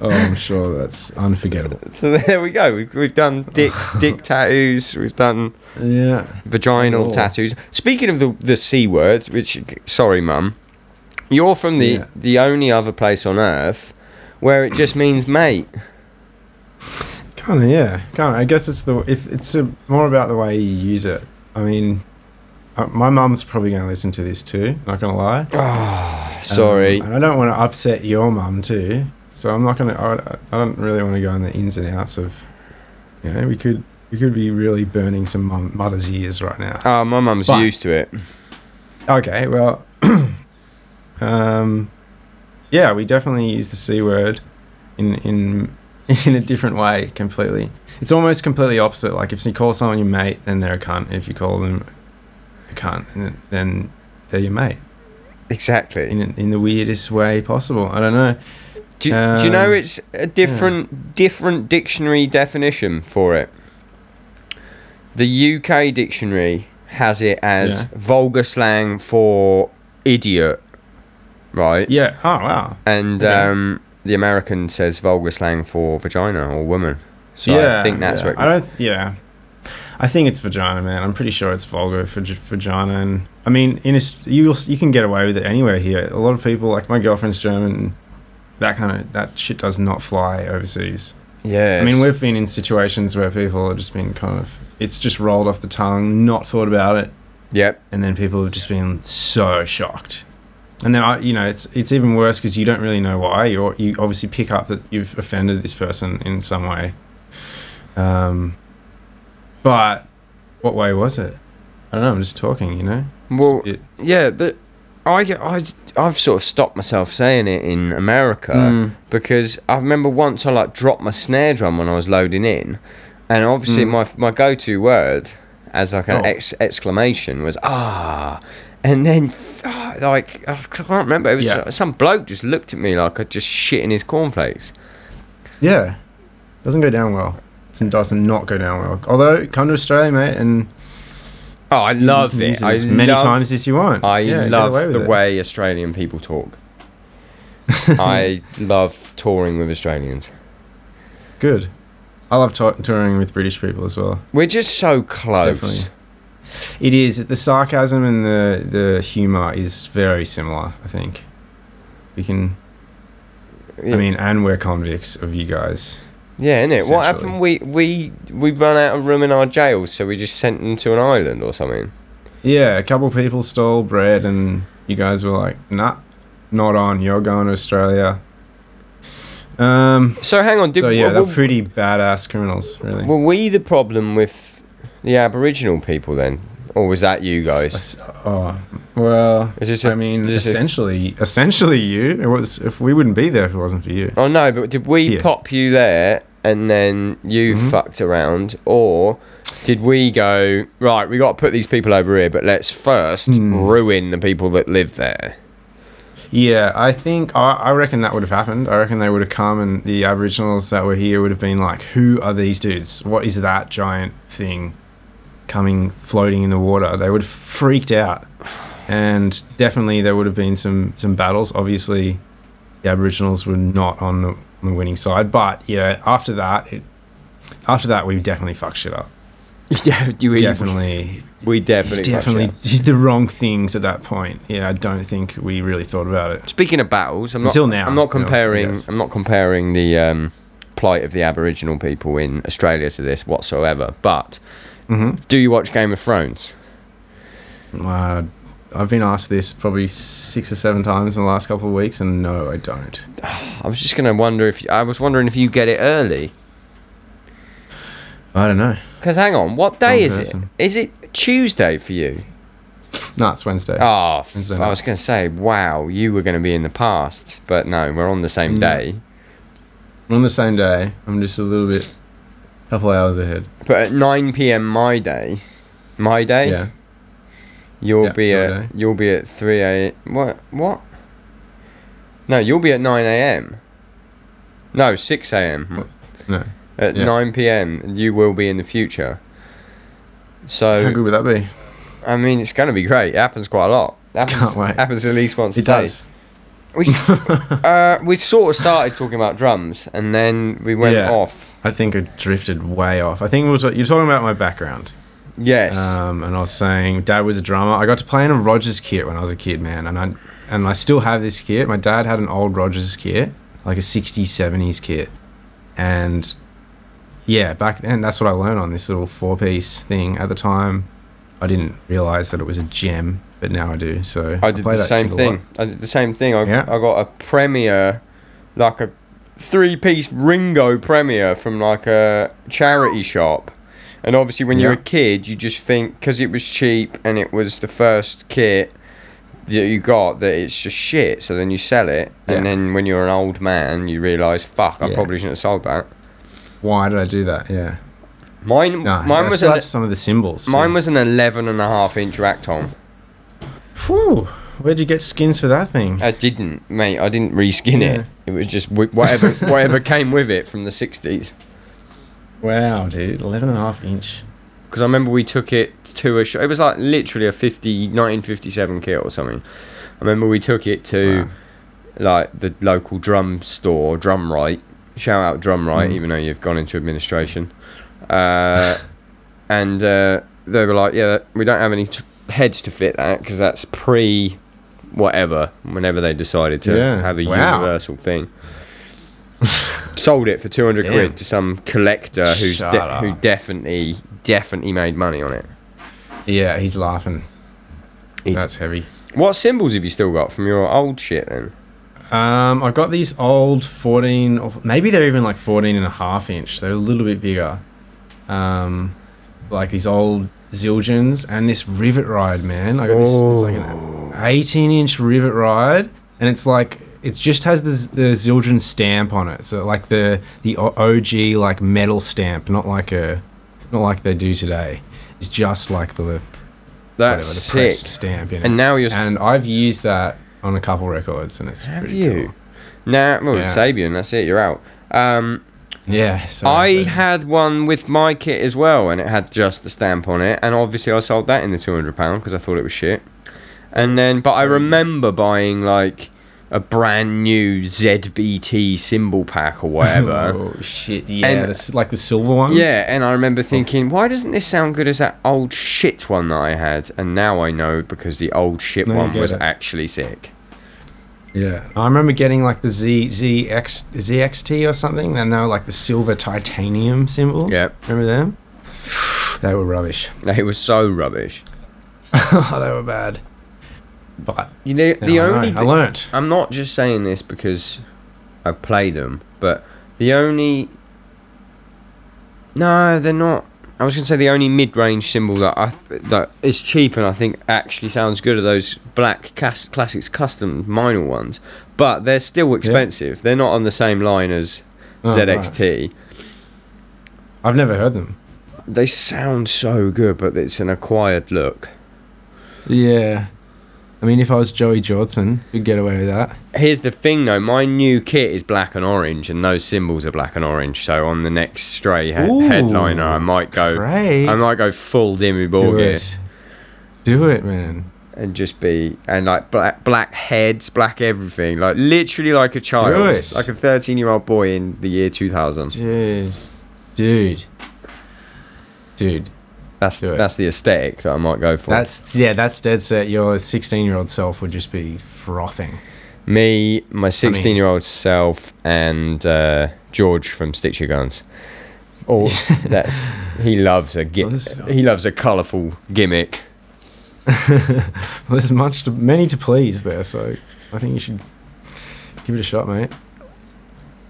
oh, I'm sure that's unforgettable. So there we go. We've, we've done dick, dick tattoos. We've done Yeah. vaginal Oh. tattoos. Speaking of the the c word, which sorry, mum, you're from the Yeah. the only other place on earth where it just means mate. Kind of, yeah. Kind of. I guess it's the if it's a, more about the way you use it. I mean, uh, my mum's probably going to listen to this too. Not going to lie. Oh, sorry. Um, and I don't want to upset your mum too. So I'm not going to. I I don't really want to go in the ins and outs of. You know, we could we could be really burning some mum, mother's ears right now. oh, my mum's but- used to it. Okay, well, um, yeah, we definitely use the c word in in in a different way completely. It's almost completely opposite. Like if you call someone your mate, then they're a cunt. If you call them a cunt, then- then they're your mate Exactly. in in the weirdest way possible. I don't know. Do, you- do you know Um, it's a different different dictionary definition for it? The UK dictionary has it as Yeah. vulgar slang for idiot, right? Yeah. Oh wow. And Okay. um, the American says vulgar slang for vagina or woman. So yeah, I think that's yeah. what. I don't. Yeah, I think it's vagina, man. I'm pretty sure it's vulgar for vagina, and I mean, in a, you you can get away with it anywhere here. A lot of people, like my girlfriend's German, that kind of that shit does not fly overseas. yeah. I mean, we've been in situations where people have just been kind of it's just rolled off the tongue, not thought about it, Yep. and then people have just been so shocked. And then I, you know, it's it's even worse because you don't really know why. You you obviously pick up that you've offended this person in some way. Um, but what way was it? I don't know. I'm just talking, you know. Well, a bit- yeah. The, I. I. I've sort of stopped myself saying it in America. Mm. because I remember once I like dropped my snare drum when I was loading in, and obviously Mm. my my go to word as like an Oh. ex- exclamation was ah, and then ah, like I can't remember it was Yeah. some bloke just looked at me like I just shit in his cornflakes. yeah, doesn't go down well. It doesn't not go down well. Although come to Australia, mate, and Oh, I love you it. As many love, times as you want. I Yeah, love the it. way Australian people talk. I love touring with Australians. Good. I love ta- touring with British people as well. We're just so close. definitely- It is the sarcasm and the the humor is very similar. I think we can. Yeah. I mean, and we're convicts of you guys. Yeah, innit? What happened? We we we run out of room in our jails, so we just sent them to an island or something. Yeah, a couple people stole bread, and you guys were like, "Nah, not on. You're going to Australia." Um. So hang on, did so yeah, were, they're pretty badass criminals, really. were we the problem with the Aboriginal people then, or was that you guys? Oh well, Is this I a- mean, is this a- essentially, essentially, you. It was if we wouldn't be there if it wasn't for you. Oh no, but did we Yeah. pop you there and then you Mhm. fucked around, or did we go right? We got to put these people over here, but let's first Hmm. ruin the people that live there. Yeah, I think I, I reckon that would have happened. I reckon they would have come, and the Aboriginals that were here would have been like, "Who are these dudes? What is that giant thing coming floating in the water?" They would have freaked out, and definitely there would have been some some battles. Obviously, the Aboriginals were not on the, on the winning side, but yeah, after that, it, after that, we definitely fucked shit up. yeah, you Definitely, We definitely, definitely did the wrong things at that point. Yeah, I don't think we really thought about it. Speaking of battles, I'm Until not, now, I'm not no, comparing. yes. I'm not comparing the um, plight of the Aboriginal people in Australia to this whatsoever. But hmm do you watch Game of Thrones? Uh, I've been asked this probably six or seven times in the last couple of weeks, and no, I don't. I was just gonna wonder if I was wondering if you get it early. I don't know. Because hang on, what day Wrong is person. it? Is it Tuesday for you? No, it's Wednesday. Oh, Wednesday I night. was gonna say, wow, you were gonna be in the past, but no, we're on the same Mm. day. We're on the same day. I'm just a little bit, a couple of hours ahead. But at 9 p.m. my day, my day, Yeah. You'll Yeah, be at day. you'll be at 3 a. What what? No, you'll be at 9 a.m. No, 6 a.m. No. At Yeah. 9 p.m. you will be in the future. So How good would that be? I mean, it's going to be great. It happens quite a lot. It happens, Can't wait. happens at least once a It day. does. We uh, we sort of started talking about drums, and then we went Yeah. off. I think it drifted way off. I think we were ta- you're talking about my background. Yes. Um, and I was saying dad was a drummer. I got to play in a Rogers kit when I was a kid, man, and I and I still have this kit. My dad had an old Rogers kit, like a 60s, 70s kit, and yeah, back then that's what I learned on this little four piece thing. At the time, I didn't realize that it was a gem, but now I do. So I did play the same kit a lot. thing. I did the same thing. I, Yeah. I got a Premier, like a three piece Ringo Premier from like a charity shop. And obviously, when you're a kid, you just think because it was cheap and it was the first kit that you got that it's just shit. So then you sell it, Yeah. and then when you're an old man, you realise, fuck, I Yeah. probably shouldn't have sold that. Why did I do that? Yeah, Mine, no, mine I was an, some of the cymbals. mine was an 11 and a half inch rack tom. Whew, where'd you get skins for that thing? I didn't, mate. I didn't reskin Yeah. it. It was just whatever whatever came with it from the '60s. Wow, dude, 11 and a half inch. Because I remember we took it to a show. It was like literally a 50, 1957 kit or something. I remember we took it to Wow. like the local drum store, Drum Right. Shout out Drum Right, Mm. even though you've gone into administration. Uh, and uh, they were like, "Yeah, we don't have any t- heads to fit that because that's pre whatever." Whenever they decided to Yeah. have a Wow. universal thing. Sold it for two hundred Damn. quid to some collector who's de- who definitely definitely made money on it. Yeah, he's laughing. He's- That's heavy. What cymbals have you still got from your old shit then? Um, I've got these old 14, or maybe they're even like 14 and a half inch. They're a little bit bigger. Um, like these old Zildjians and this rivet ride, man. I got this, it's like an 18 inch rivet ride, and it's like, it just has the, the Zildjian stamp on it. So like the, the OG like metal stamp, not like a, not like they do today. It's just like the, whatever, That's the sick. pressed stamp in it. And now you're. And I've used that on a couple records, and it's have pretty you? cool. Now, well, Yeah. Sabian, that's it. You're out. Um, Yeah. So, I had one with my kit as well, and it had just the stamp on it. And obviously, I sold that in the two hundred pound because I thought it was shit. And then, but I remember buying like a brand new ZBT cymbal pack or whatever. Oh shit! Yeah, And- that's like the silver ones. Yeah, and I remember oh. thinking, why doesn't this sound good as that old shit one that I had? And now I know because the old shit one was it. actually sick. yeah. I remember getting like the Z ZX ZXT or something, and they were like the silver titanium cymbals. Yep. Remember them? they were rubbish. It was so rubbish. they were bad. But You know, now the I know. only I learnt. I'm not just saying this because I play them, but the only no, they're not. I was gonna say the only mid-range cymbal that I th- that is cheap and I think actually sounds good are those black cas- classics custom Meinl ones, but they're still expensive. They're not on the same line as Oh, ZXT. I've never heard them. They sound so good, but it's an acquired look. Yeah. I mean, if I was Joey Jordison, you'd get away with that. Here's the thing though, my new kit is black and orange, and those cymbals are black and orange. So on the next stray he- Ooh, headliner, I might go, Great. I might go full Dimmu Borgir it. Do it, man. and just be and like black black heads, black everything, like literally like a child, like a 13 year old boy in the year 2000. Dude. Dude. Dude. That's that's the aesthetic that I might go for. That's yeah, that's dead set. Your 16 year old self would just be frothing. Me, my 16 year old self, and uh, George from Stick to Your Guns. All that's he loves a gi- Well, he loves a colourful gimmick. well, There's much to, many to please there, so I think you should give it a shot, mate.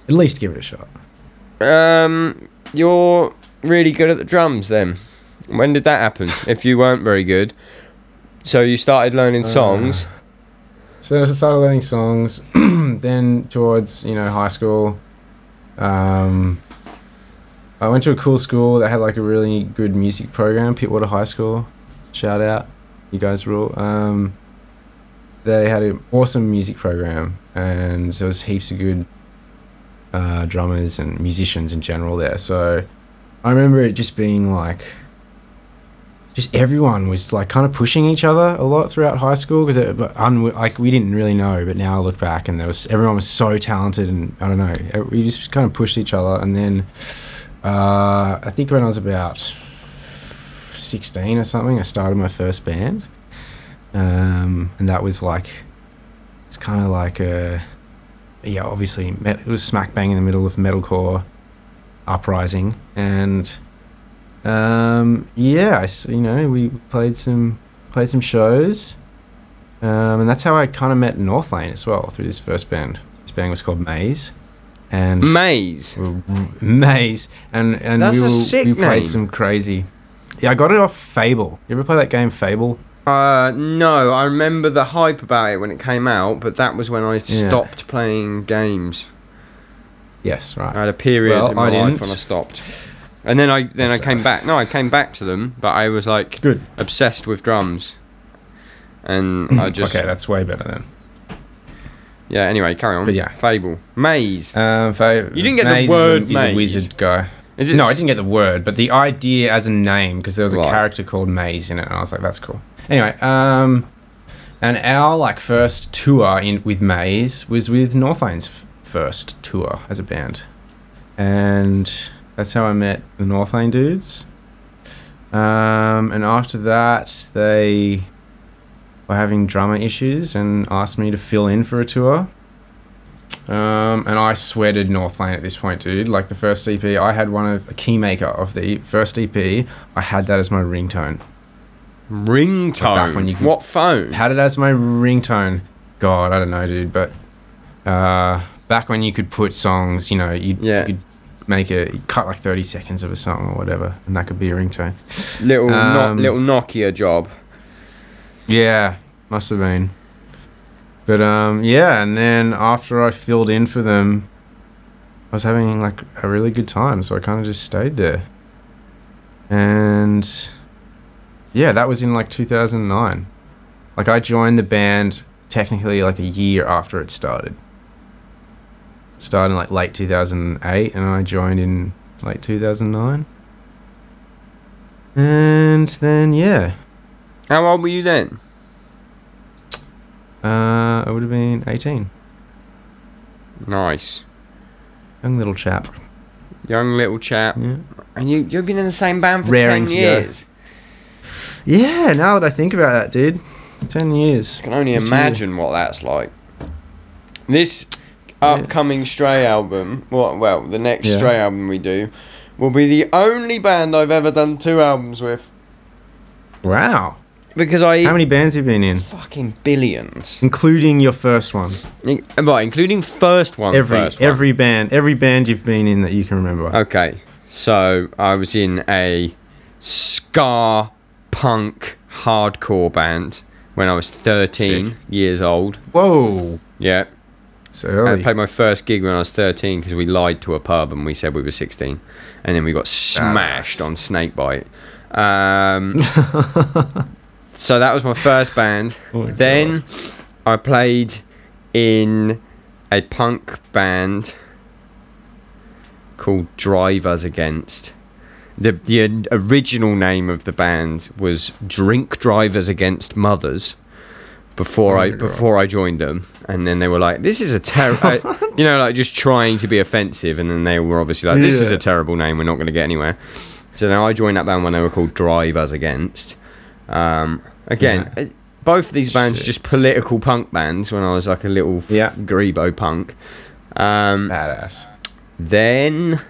At least give it a shot. Um, you're really good at the drums then. When did that happen? if you weren't very good, so you started learning songs. So I started learning songs. then towards you know high school, um, I went to a cool school that had like a really good music program. Pittwater High School, shout out, you guys rule. Um, they had an awesome music program, and there was heaps of good uh, drummers and musicians in general there. So I remember it just being like just everyone was like kind of pushing each other a lot throughout high school because un- like we didn't really know, but now I look back and there was everyone was so talented and I don't know we just kind of pushed each other. And then uh, I think when I was about sixteen or something I started my first band. Um, and that was like it's kind of like a yeah obviously it was smack bang in the middle of metalcore uprising. And um, yeah, I, you know, we played some played some shows, um, and that's how I kind of met Northlane as well through this first band. This band was called Maze, and Maze, Maze, and and That's we, a sick we played name. some crazy. Yeah, I got it off Fable. You ever play that game Fable? Uh, no, I remember the hype about it when it came out, but that was when I stopped playing games. Yes, right. I had a period Well, in my I life didn't. when I stopped. And then I then I came uh, back. No, I came back to them, but I was like Good. obsessed with drums. And I just okay, that's way better then. yeah. Anyway, carry on. But yeah. Fable Maze. Um, Fa- You didn't get the Maze word is a, he's a Maze. wizard guy. Is it no, I didn't get the word, but the idea as a name because there was a Right. character called Maze in it, and I was like, that's cool. Anyway, um, and our like first tour in with Maze was with Northlane's f- first tour as a band, and that's how I met the Northlane dudes. Um, and after that, they were having drummer issues and asked me to fill in for a tour. Um, and I sweated Northlane at this point, dude. Like the first EP, I had one of a keymaker of the first EP. I had that as my ringtone. Ringtone. Back when you could- what phone? Had it as my ringtone. God, I don't know, dude. But uh, back when you could put songs, you know, you, Yeah. you could make it cut like thirty seconds of a song or whatever, and that could be a ringtone. little no, Um, little Nokia job. Yeah, must have been. But um, yeah, and then after I filled in for them, I was having like a really good time, so I kind of just stayed there. And yeah, that was in like 2009. Like I joined the band technically like a year after it started. Started in like late 2008, and I joined in late 2009. And then yeah, How old were you then? Uh, I would have been 18. Nice. Young little chap. Young little chap. Yeah. And you you've been in the same band for Raring ten to go. years. Yeah, now that I think about that, dude. 10 years. I can only This year. imagine what that's like. This. Upcoming Stray album, well, well, the next Yeah. Stray album we do, will be the only band I've ever done two albums with. Wow. Because I How many bands have you been in? fucking billions. Including your first one. In- Right, including first one. Every first one. every band, every band you've been in that you can remember. Okay, so I was in a ska punk hardcore band when I was 13 years old. Whoa. Yeah, I played my first gig when I was 13 because we lied to a pub and we said we were 16. And then we got smashed on Snakebite. Um, so that was my first band. Oh my then I played in a punk band called Drivers Against. The, the original name of the band was Drink Drivers Against Mothers before I before I joined them, and then they were like, "This is a terrible," you know, like just trying to be offensive, and then they were obviously like, "This is a terrible name. We're not going to get anywhere." So then I joined that band when they were called Drive Us Against. Um, again, Yeah. both of these bands Shit. just political punk bands when I was like a little Yeah. grebo punk. Um, Badass. then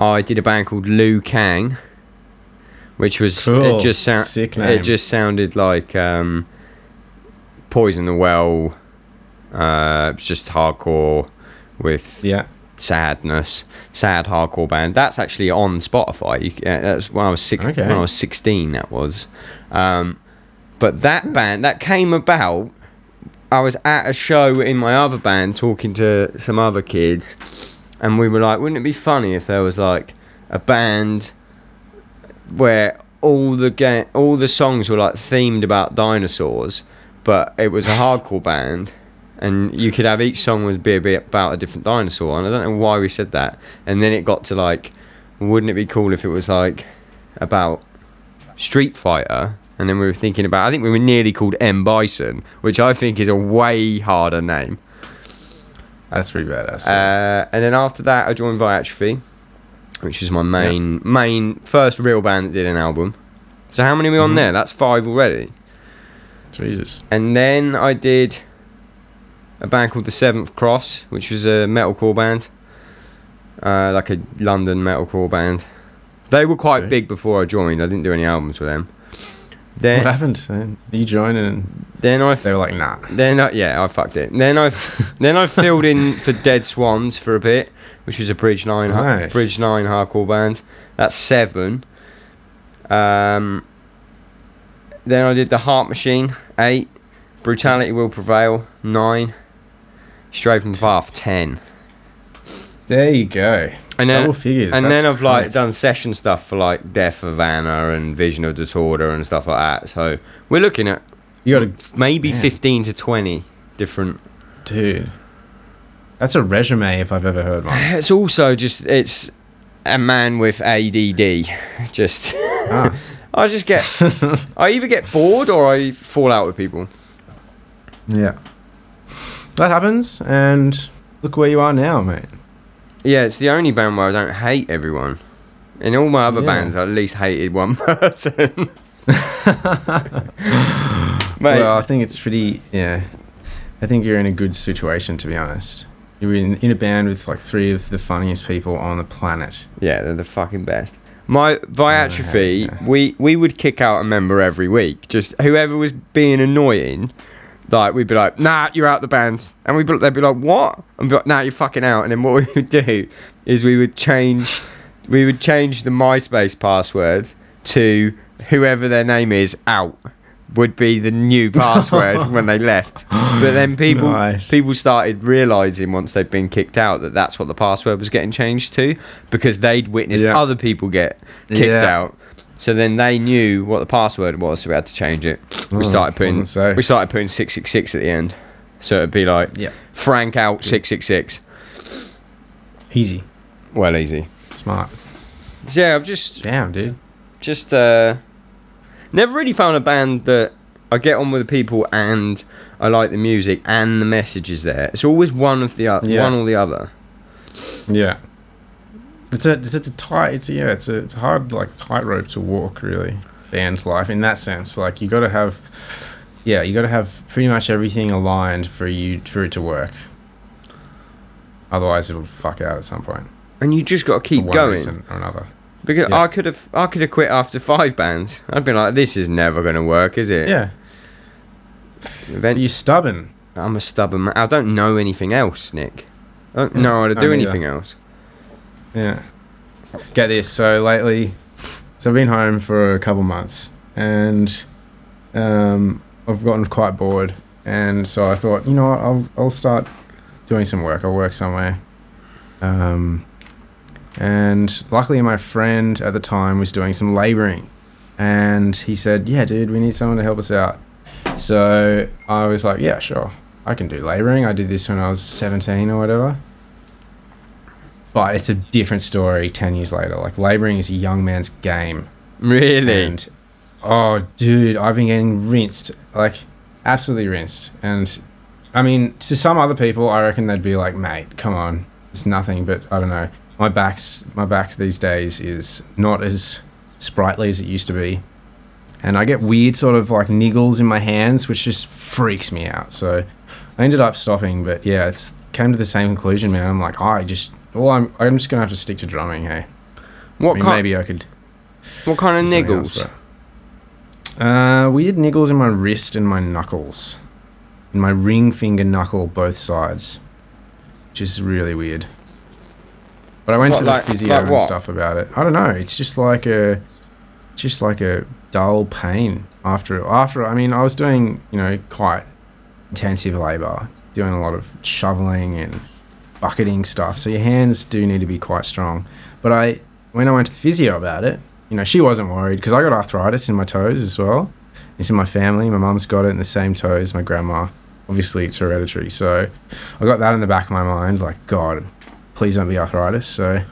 I did a band called Liu Kang, which was Cool. it just sound it just sounded like um, Poison the Well. Uh, it's just hardcore with Yeah. sadness, sad hardcore band. That's actually on Spotify. You, uh, that's when I was six, Okay. when I was sixteen. That was, um, but that band that came about. I was at a show in my other band talking to some other kids, and we were like, "Wouldn't it be funny if there was like a band where all the ga- all the songs were like themed about dinosaurs, but it was a hardcore band, and you could have each song was be a bit about a different dinosaur. And I don't know why we said that. And then it got to like, wouldn't it be cool if it was like about Street Fighter? And then we were thinking about, I think we were nearly called M Bison, which I think is a way harder name. That's pretty badass. Uh, and then after that, I joined Viatrophy, which was my main main first real band that did an album. So how many are we on Mhm. there? That's five already. Jesus. And then I did a band called the Seventh Cross, which was a metalcore band, uh, like a London metalcore band. They were quite big before I joined. I didn't do any albums with them. Then what happened? Then you joined and then I, they were like, nah. then I, yeah, I fucked it. Then I, then I filled in for Dead Swans for a bit, which was a Bridge Nine, Nice. Bridge Nine hardcore band. That's seven. Um, then I did the Heart Machine eight, Brutality Will Prevail nine, Stray from the Path ten, There you go. and then Double figures. and then I've like done session stuff for like Death of Anna and Vision of Disorder and stuff like that. So we're looking at You got to, maybe Man. fifteen to twenty different dude. That's a resume if I've ever heard one. It's also just it's a man with ADD. Just Ah. I just get I either get bored or I fall out with people. yeah. That happens, and look where you are now, mate. Yeah, it's the only band where I don't hate everyone. In all my other Yeah. bands, I at least hated one person. Mate, Well, I think it's pretty. Yeah, I think you're in a good situation to be honest. You're in, in a band with like three of the funniest people on the planet. yeah, they're the fucking best. My Viatrophy, oh, yeah. we we would kick out a member every week. Just whoever was being annoying, like we'd be like, "Nah, you're out the band," and we'd be, they'd be like, "What?" And be like, "Nah, you're fucking out." And then what we would do is we would change, we would change the MySpace password to whoever their name is out would be the new password when they left. But then people Nice. people started realizing once they'd been kicked out that that's what the password was getting changed to because they'd witnessed Yeah. other people get kicked Yeah. out. So then they knew what the password was, so we had to change it. We Oh, started putting wasn't we started putting six six six at the end, so it'd be like Yeah. Frank out six six six. Easy, Well, easy. smart. Yeah, I've just Damn, dude. just uh, never really found a band that I get on with the people and I like the music and the message is there. It's always one of the other, Yeah. one or the other. Yeah. It's a it's, it's a tight it's a, yeah it's a it's a hard like tightrope to walk really band's life in that sense like you got to have yeah you got to have pretty much everything aligned for you for it to work otherwise it'll fuck out at some point And you just got to keep one going. or another Because Yeah. I could have, I could have quit after five bands. I'd been like, "This is never going to work, is it?" yeah Event- you're stubborn I'm a stubborn man. I don't know anything else, Nic. I don't know how to do anything else. Yeah. Get this. So lately, so I've been home for a couple months, and um, I've gotten quite bored, and so I thought, you know what, I'll I'll start doing some work. I'll work somewhere. Um, and luckily, my friend at the time was doing some labouring, and he said, "Yeah, dude, we need someone to help us out." So I was like, "Yeah, sure, I can do labouring. I did this when I was 17 or whatever." but it's a different story 10 years later like laboring is a young man's game Really? and oh dude i've been getting rinsed like absolutely rinsed and i mean to some other people i reckon they'd be like mate come on it's nothing but i don't know my back's my back these days is not as sprightly as it used to be and i get weird sort of like niggles in my hands which just freaks me out so i ended up stopping but yeah it's came to the same conclusion man i'm like i just well i'm, I'm just gonna have to stick to drumming hey what I mean, kind? maybe I could What kind of else, niggles? but- Uh, weird niggles in my wrist and my knuckles, in my ring finger knuckle, both sides, which is really weird. But I went What, to the like- physio like and stuff about it. I don't know. It's just like a, just like a dull pain after after. I mean, I was doing you know quite intensive labor, doing a lot of shoveling and bucketing stuff. So your hands do need to be quite strong. But I, when I went to the physio about it, you know, she wasn't worried because I got arthritis in my toes as well. It's in my family. My mum's got it in the same toes. My grandma, obviously, it's hereditary. So I got that in the back of my mind, like God, please don't be arthritis. So,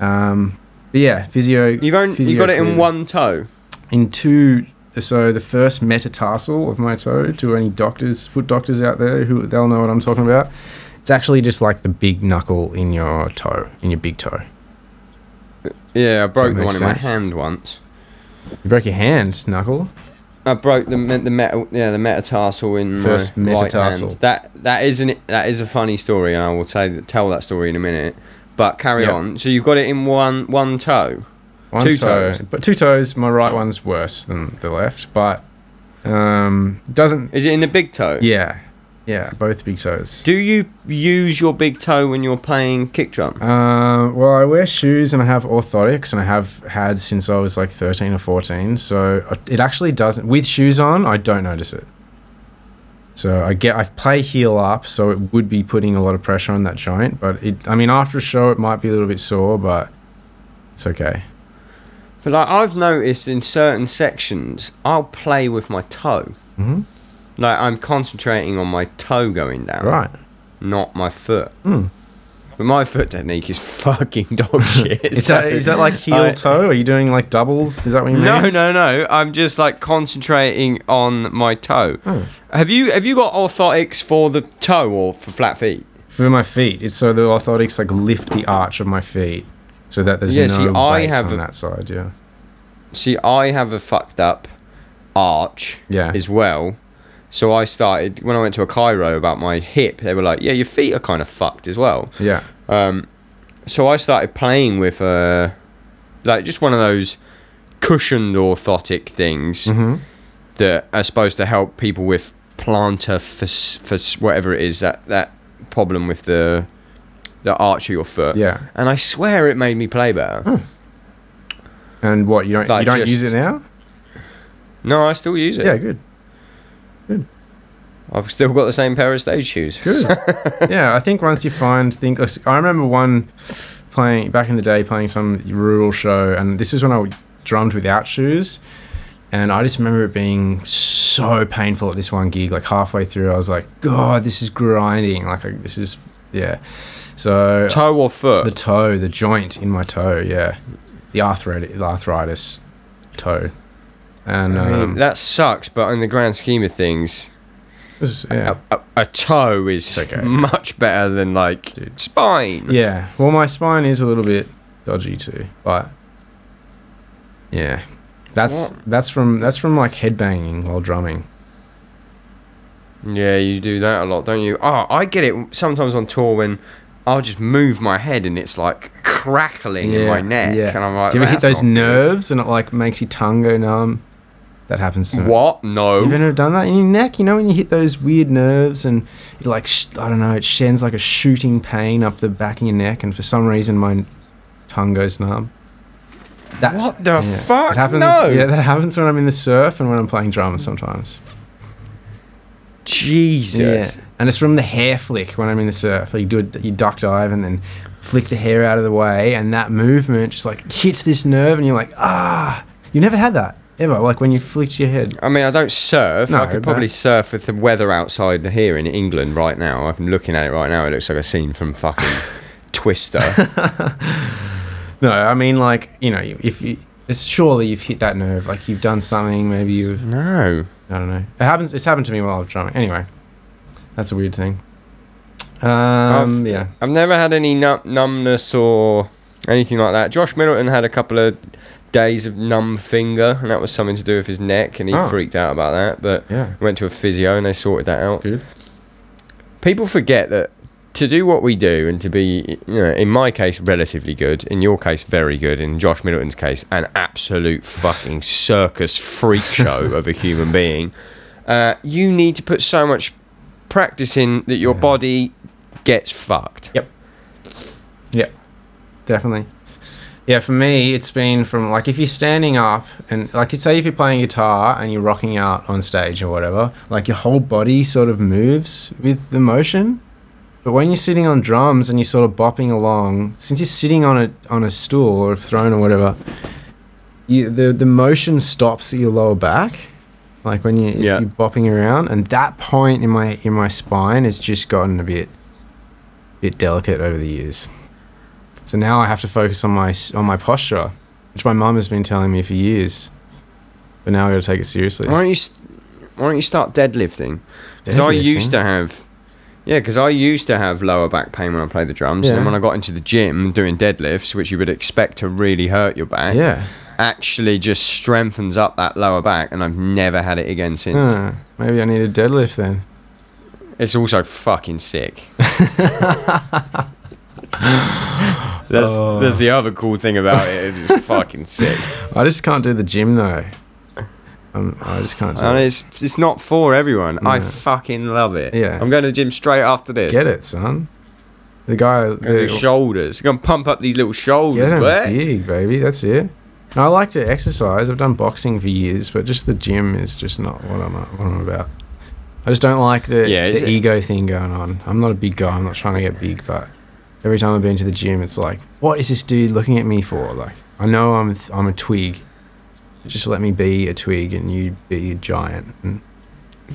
um, but yeah, physio. You've only you got it in one toe. in two so the first metatarsal of my toe to any doctors foot doctors out there who they'll know what i'm talking about it's actually just like the big knuckle in your toe in your big toe Yeah, I broke the one in my hand once. you broke your hand knuckle I broke the the metal yeah the metatarsal in First my right hand. That that is an that is a funny story, and I will tell tell that story in a minute. But carry Yeah. on. So you've got it in one one toe. one Two toe toes. but two toes my right one's worse than the left but um doesn't Is it in the big toe? yeah yeah both big toes Do you use your big toe when you're playing kick drum? Uh, well, I wear shoes and I have orthotics, and I have had since I was like 13 or 14. So uh, it actually doesn't. With shoes on, I don't notice it. So I get, I play heel up, so it would be putting a lot of pressure on that joint. But it, I mean, after a show, it might be a little bit sore, but it's okay. But like I've noticed in certain sections, I'll play with my toe. hmm Like I'm concentrating on my toe going down, Right. not my foot. Hmm. But my foot technique is fucking dog shit. Is that is that like heel I- toe? Are you doing like doubles? Is that what you mean? No, no, no. I'm just like concentrating on my toe. Oh. Have you have you got orthotics for the toe or for flat feet? For my feet, it's so the orthotics like lift the arch of my feet, so that there's Yeah, no see, I weight have on a- that side. Yeah. See, I have a fucked up arch Yeah. as well. So I started when I went to a chiro about my hip. They were like, "Yeah, your feet are kind of fucked as well." Yeah. Um, so I started playing with uh, like just one of those cushioned orthotic things hmm that are supposed to help people with plantar fas- fas- whatever it is that that problem with the the arch of your foot. Yeah. And I swear it made me play better. And what you don't Like you don't use it now? No, I still use it. Yeah, good. I've still got the same pair of stage shoes. Good. yeah, I think once you find things, I remember one playing back in the day, playing some rural show, and this is when I drummed without shoes, and I just remember it being so painful at this one gig. Like halfway through, I was like, God, this is grinding. Like I, this is yeah. So Toe or foot? the toe, the joint in my toe, yeah, the arthritis, the arthritis toe, and I mean, um, that sucks, but in the grand scheme of things, was, yeah. a, a, a toe is okay. much better than like Dude. spine. Yeah. Well, my spine is a little bit dodgy too, but yeah, that's What? that's from that's from like headbanging while drumming. Yeah, you do that a lot, don't you? Oh, I get it sometimes on tour when I'll just move my head and it's like crackling in my neck, yeah. and I'm like, do you ever hit those not good." nerves and it like makes your tongue go numb? That happens to me. What? No. You've ever done that in your neck? You know when you hit those weird nerves and it like sh- I don't know, it sends like a shooting pain up the back of your neck, and for some reason my tongue goes numb. That, What the yeah, fuck? It happens. No. Yeah, that happens when I'm in the surf and when I'm playing drums sometimes. Jesus. Yeah, and it's from the hair flick when I'm in the surf. Like you do a, you duck dive and then flick the hair out of the way, and that movement just like hits this nerve, and you're like, ah. You never had that ever, like when you flicked your head. I mean, I don't surf. No, I could probably but- surf with the weather outside here in England right now. I'm looking at it right now. It looks like a scene from fucking Twister. No, I mean like you know if you. It's surely you've hit that nerve, like you've done something. Maybe you've no. I don't know. It happens. It's happened to me while I was drumming. Anyway, that's a weird thing. Um, I've- yeah. I've never had any num- numbness or anything like that. Josh Middleton had a couple of days of numb finger, and that was something to do with his neck, and he Oh. freaked out about that. But Yeah. went to a physio, and they sorted that out. Good. People forget that to do what we do and to be, you know, in my case, relatively good, in your case, very good, in Josh Middleton's case, an absolute fucking circus freak show of a human being, uh, you need to put so much practice in that your body gets fucked. Yep. Yep. Definitely. Yeah, for me, it's been from like if you're standing up and like you say if you're playing guitar and you're rocking out on stage or whatever, like your whole body sort of moves with the motion. But when you're sitting on drums and you're sort of bopping along, since you're sitting on a on a stool or a throne or whatever, you, the the motion stops at your lower back. Like when you if Yeah. you're bopping around, and that point in my in my spine has just gotten a bit bit delicate over the years. So now I have to focus on my on my posture, which my mum has been telling me for years. But now I got to take it seriously. Why don't you, why don't you start deadlifting? Because I used to have, yeah, because I used to have lower back pain when I played the drums, and Yeah. then when I got into the gym doing deadlifts, which you would expect to really hurt your back, Yeah. actually just strengthens up that lower back, and I've never had it again since. Huh, maybe I need a deadlift then. It's also fucking sick. that's, Oh. that's the other cool thing about it is it's fucking sick. I just can't do the gym though. Um, I just can't do And it. it's it's not for everyone. I fucking love it. Yeah. I'm going to the gym straight after this. Get it, son. The guy. The, shoulders. Gonna pump up these little shoulders, get boy. big, baby. That's it. I like to exercise. I've done boxing for years, but just the gym is just not what I'm what I'm about. I just don't like the, Yeah, the ego thing going on. I'm not a big guy. I'm not trying to get big, but every time I've been to the gym, it's like, what is this dude looking at me for? Like, I know I'm th- I'm a twig. Just let me be a twig, and you be a giant. And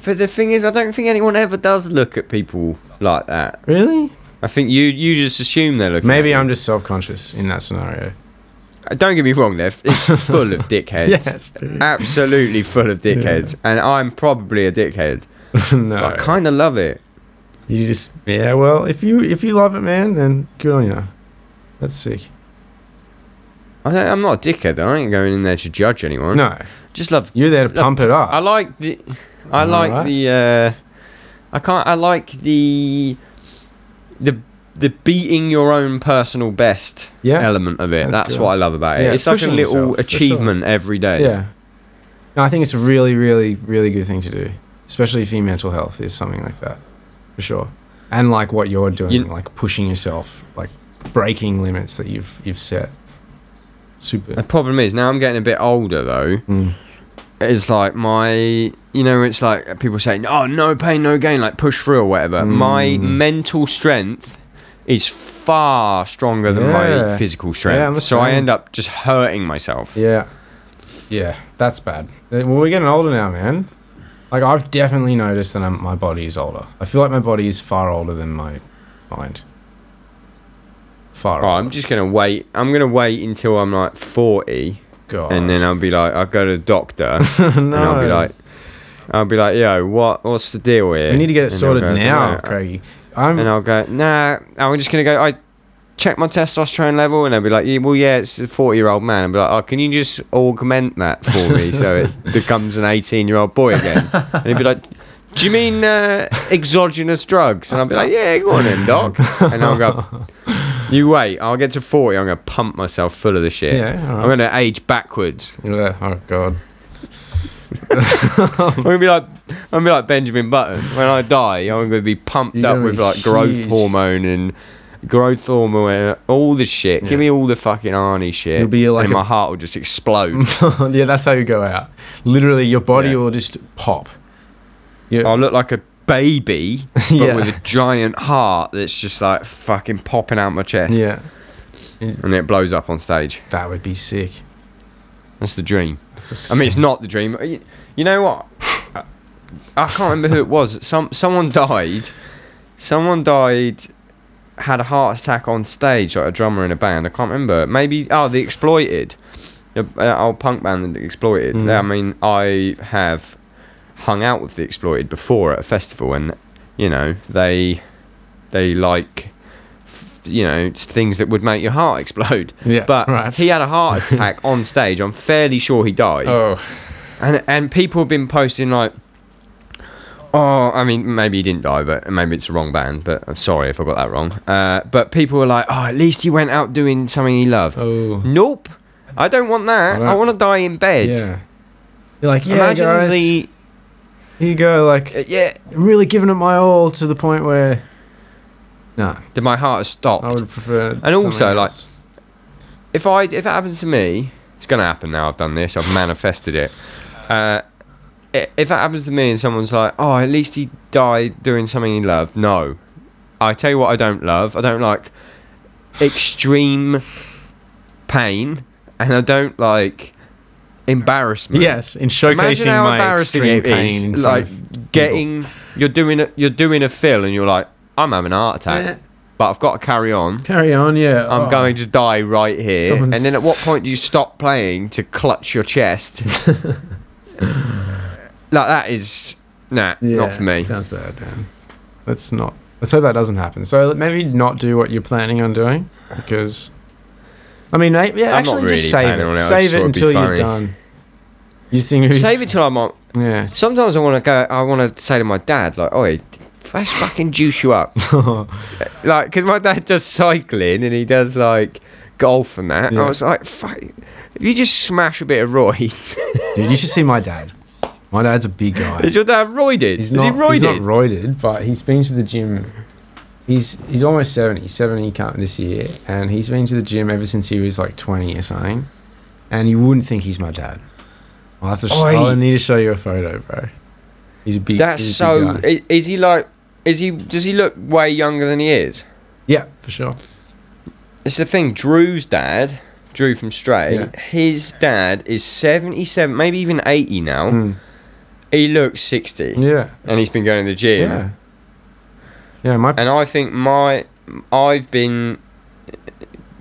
But the thing is, I don't think anyone ever does look at people like that. really, I think you you just assume they're looking. maybe I'm just self conscious in that scenario. Uh, Don't get me wrong, Lev. It's full of dickheads. Yes, dude. Absolutely full of dickheads, and I'm probably a dickhead. no, But I kind of love it. You just yeah. Well, if you if you love it, man, then good on you. That's sick. I don't, I'm not a dickhead. I ain't going in there to judge anyone. No, just love you're there to Look, pump it up. I like the. I like Alright. the. Uh, I can't. I like the. The the beating your own personal best Yeah. element of it. That's That's, what I love about it. Yeah, it's such a little yourself, for sure. achievement every day. yeah. No, I think it's a really, really, really good thing to do, especially for your mental health. Is something like that, for sure. And like what you're doing, You- like pushing yourself, like breaking limits that you've you've set. Super. The problem is now I'm getting a bit older though. Mm. It's like my, you know, it's like people saying, "Oh, no pain, no gain," like push through or whatever. My Mm. mental strength is far stronger than my physical strength, the so I end up just hurting myself. Yeah. Yeah, that's bad. Well, we're getting older now, man. Like, I've definitely noticed that I'm, my body is older. I feel like my body is far older than my mind. Far Oh, older. I'm just gonna wait. I'm gonna wait until I'm like 40, God. and then I'll be like, I'll go to the doctor, no. and I'll be like, I'll be like, yo, what, what's the deal here? we need to get it And sorted now. Craigie. I'm, And I'll go, nah, I'm just gonna go. I check my testosterone level, and they'll be like, yeah, well, yeah, it's a 40 year old man. I'll be like, oh, can you just augment that for me so it becomes an 18 year old boy again? And he'd be like, do you mean uh, exogenous drugs? And I'll be like, yeah, go on then, doc. And I'll go, you wait, I'll get to 40, I'm gonna pump myself full of the shit. Yeah, right. I'm gonna age backwards. Yeah, oh, God. I'm gonna be like, I'm gonna be like Benjamin Button. When I die, I'm gonna be pumped You're up with like growth huge. hormone and growth hormone, all the shit. Give me all the fucking Arnie shit. You'll be like and a- my heart will just explode. yeah, that's how you go out. Literally, your body Yeah. will just pop. Yeah. I'll look like a baby, but Yeah. with a giant heart that's just like fucking popping out my chest. yeah, And it blows up on stage. that would be sick. That's the dream. That's I mean, it's not the dream. You, you know what? I- I can't remember who it was. Some someone died. Someone died. Had a heart attack on stage, like a drummer in a band. I can't remember. Maybe oh, the Exploited, the uh, old punk band, the Exploited. Mm. I mean, I have hung out with the Exploited before at a festival, and you know they they like you know things that would make your heart explode. Yeah, But right. he had a heart attack on stage. I'm fairly sure he died oh, and and people have been posting like Oh, I mean, maybe he didn't die, but maybe it's the wrong band. But I'm sorry if I got that wrong. Uh, but people were like, "Oh, at least he went out doing something he loved." Oh, Nope, I don't want that. I I, want to die in bed. yeah. You're like, yeah, Imagine guys. the Here you go, like uh, yeah. really giving it my all to the point where, nah, That my heart has stopped. I would prefer. And also, something like- if I if it happens to me, it's gonna happen now. I've done this. I've manifested it. Uh, if that happens to me and someone's like, "Oh, at least he died doing something he loved," no. I tell you what, I don't love. I don't like extreme pain, and I don't like embarrassment. yes, in Imagine showcasing how my embarrassing extreme it pain. Like getting, you're doing a, you're doing a fill, and you're like, "I'm having a heart attack," Yeah. but I've got to carry on. Carry on, yeah. I'm Oh. going to die right here. Someone's- And then at what point do you stop playing to clutch your chest? like that is nah, Yeah, not for me. Sounds bad, man. Let's not. Let's hope that doesn't happen. So maybe not do what you're planning on doing because. I mean, yeah, I'm actually really just save it. Save it thought it'd be until you're done. You think? Save it till I'm on. Yeah. Sometimes I want to go. I want to say to my dad, like, "Oh, let's fucking juice you up." like, because my dad does cycling and he does like golf and that. Yeah. I was like, "Fuck, if you just smash a bit of roids." Dude, you should see my dad. My dad's a big guy. is your dad roided? He's is not, he roided? he's not roided, but he's been to the gym. He's he's almost 70. 70 come this year. And he's been to the gym ever since he was like 20 or something. And you wouldn't think he's my dad. I'll have to sh-. I'll need to show you a photo, bro. He's a big That's a so. big Is he like? Is he? Does he look way younger than he is? Yeah, for sure. It's the thing. Drew's dad, Drew from Stray, Yeah. his dad is seventy-seven, maybe even eighty now. Mm. He looks sixty, Yeah. and he's been going to the gym. Yeah. Yeah, my And I think my, I've been.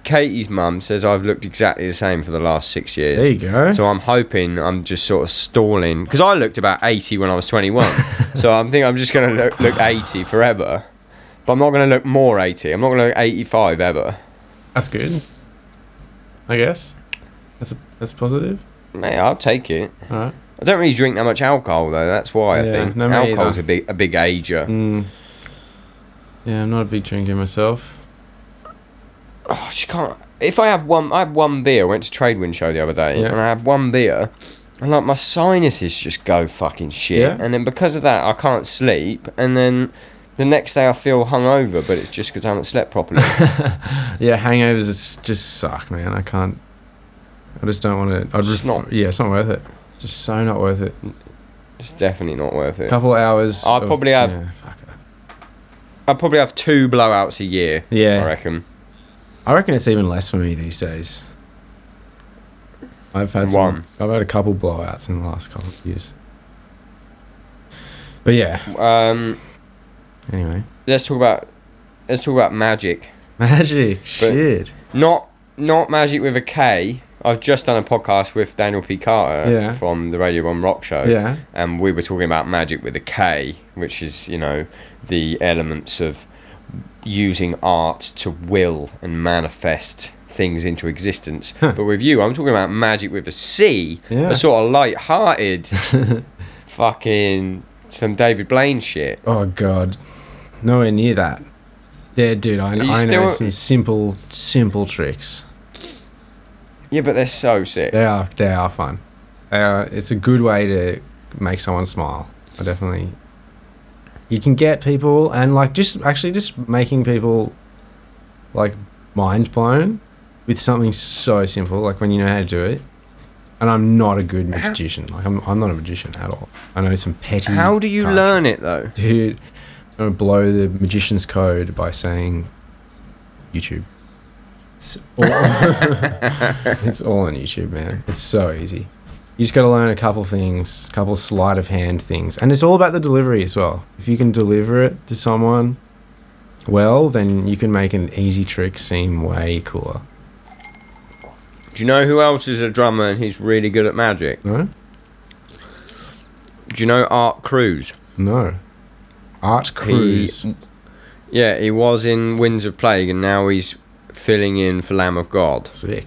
Katie's mum says I've looked exactly the same for the last six years. there you go. So I'm hoping I'm just sort of stalling because I looked about 80 when I was 21. so I'm thinking I'm just going to look, look 80 forever. But I'm not going to look more 80. I'm not going to look 85 ever. That's good. I guess. That's a that's positive. Mate, I'll take it. All right. I don't really drink that much alcohol though. That's why I Yeah, think no, alcohol's either. a big a big ager. Mm. Yeah, I'm not a big drinker myself. Oh, she can't. If I have one, I had one beer. I went to Tradewind show the other day, Yeah. and I had one beer, and like my sinuses just go fucking shit. Yeah. And then because of that, I can't sleep. And then the next day I feel hungover, but it's just because I haven't slept properly. Yeah, hangovers just suck, man. I can't. I just don't want to. I just not- Yeah, it's not worth it. Just so not worth it. it's definitely not worth it. A couple hours. I'd of- probably have- Yeah. I'd probably have two blowouts a year. Yeah. I reckon. I reckon it's even less for me these days. I've had One. Some, I've had a couple blowouts in the last couple of years. But yeah. Um, Anyway, let's talk about let's talk about magic. magic shit. Not not magic with a K. I've just done a podcast with Daniel P. Carter Yeah. from the Radio One Rock Show. Yeah. and we were talking about magic with a K, which is you know the elements of using art to will and manifest things into existence. Huh. But with you, I'm talking about magic with a C, Yeah. a sort of light-hearted, fucking some David Blaine shit. Oh god, nowhere near that. Yeah, dude, I, I know still- some simple, simple tricks. Yeah, but they're so sick. They are, they are fun. They are, it's a good way to make someone smile. I definitely. You can get people and like just actually just making people like mind blown with something so simple, like when you know how to do it. And I'm not a good magician. Like I'm, I'm not a magician at all. I know some petty. How do you learn it though? Dude, I'm gonna blow the magician's code by saying YouTube. It's all, it's all on YouTube, man. It's so easy. You just gotta learn a couple things, a couple sleight of hand things, and it's all about the delivery as well. If you can deliver it to someone well, then you can make an easy trick seem way cooler. Do you know who else is a drummer and he's really good at magic? No, Do you know Art Cruz? no. Art Cruz. Yeah, he was in Winds of Plague and now he's filling in for Lamb of God. Sick.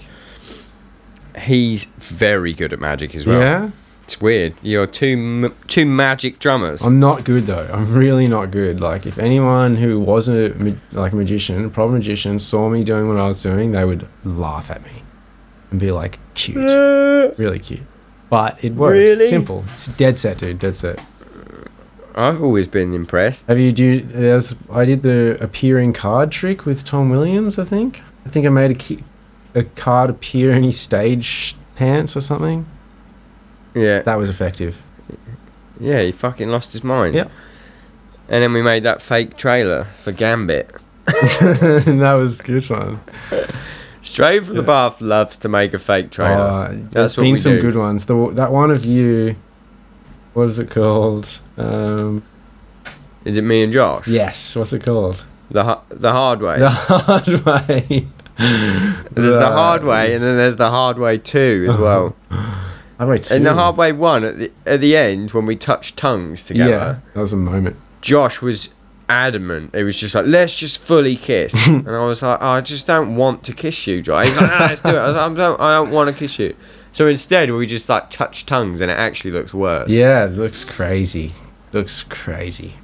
He's very good at magic as well. yeah. It's weird. You're two two magic drummers. I'm not good though. I'm really not good. Like if anyone who wasn't a, like a magician, a proper magician, saw me doing what I was doing, they would laugh at me and be like, "Cute, really cute." But it works. Really? Simple. It's dead set, dude. Dead set. I've always been impressed. Have you do? There's. I did the appearing card trick with Tom Williams. I think. I think I made a ki- a card appear in his stage pants or something. Yeah, That was effective. yeah. He fucking lost his mind. Yep. And then we made that fake trailer for Gambit. that was good fun. Stray from the Path loves to make a fake trailer. Uh, there's That's what been some do. good ones. The that one of you. What is it called? Um, Is it me and Josh? yes. What's it called? The ha- the hard way. The hard way. there's the hard way, and then there's the hard way two as well. Hard way two. In the hard way one, at the at the end when we touched tongues together, Yeah, that was a moment. Josh was adamant. It was just like, let's just fully kiss, and I was like, oh, I just don't want to kiss you, Josh. He's like, "Ah, let's do it. I was like, I don't, I don't want to kiss you. So instead, we just like touch tongues, and it actually looks worse. Yeah, it looks crazy. Looks crazy.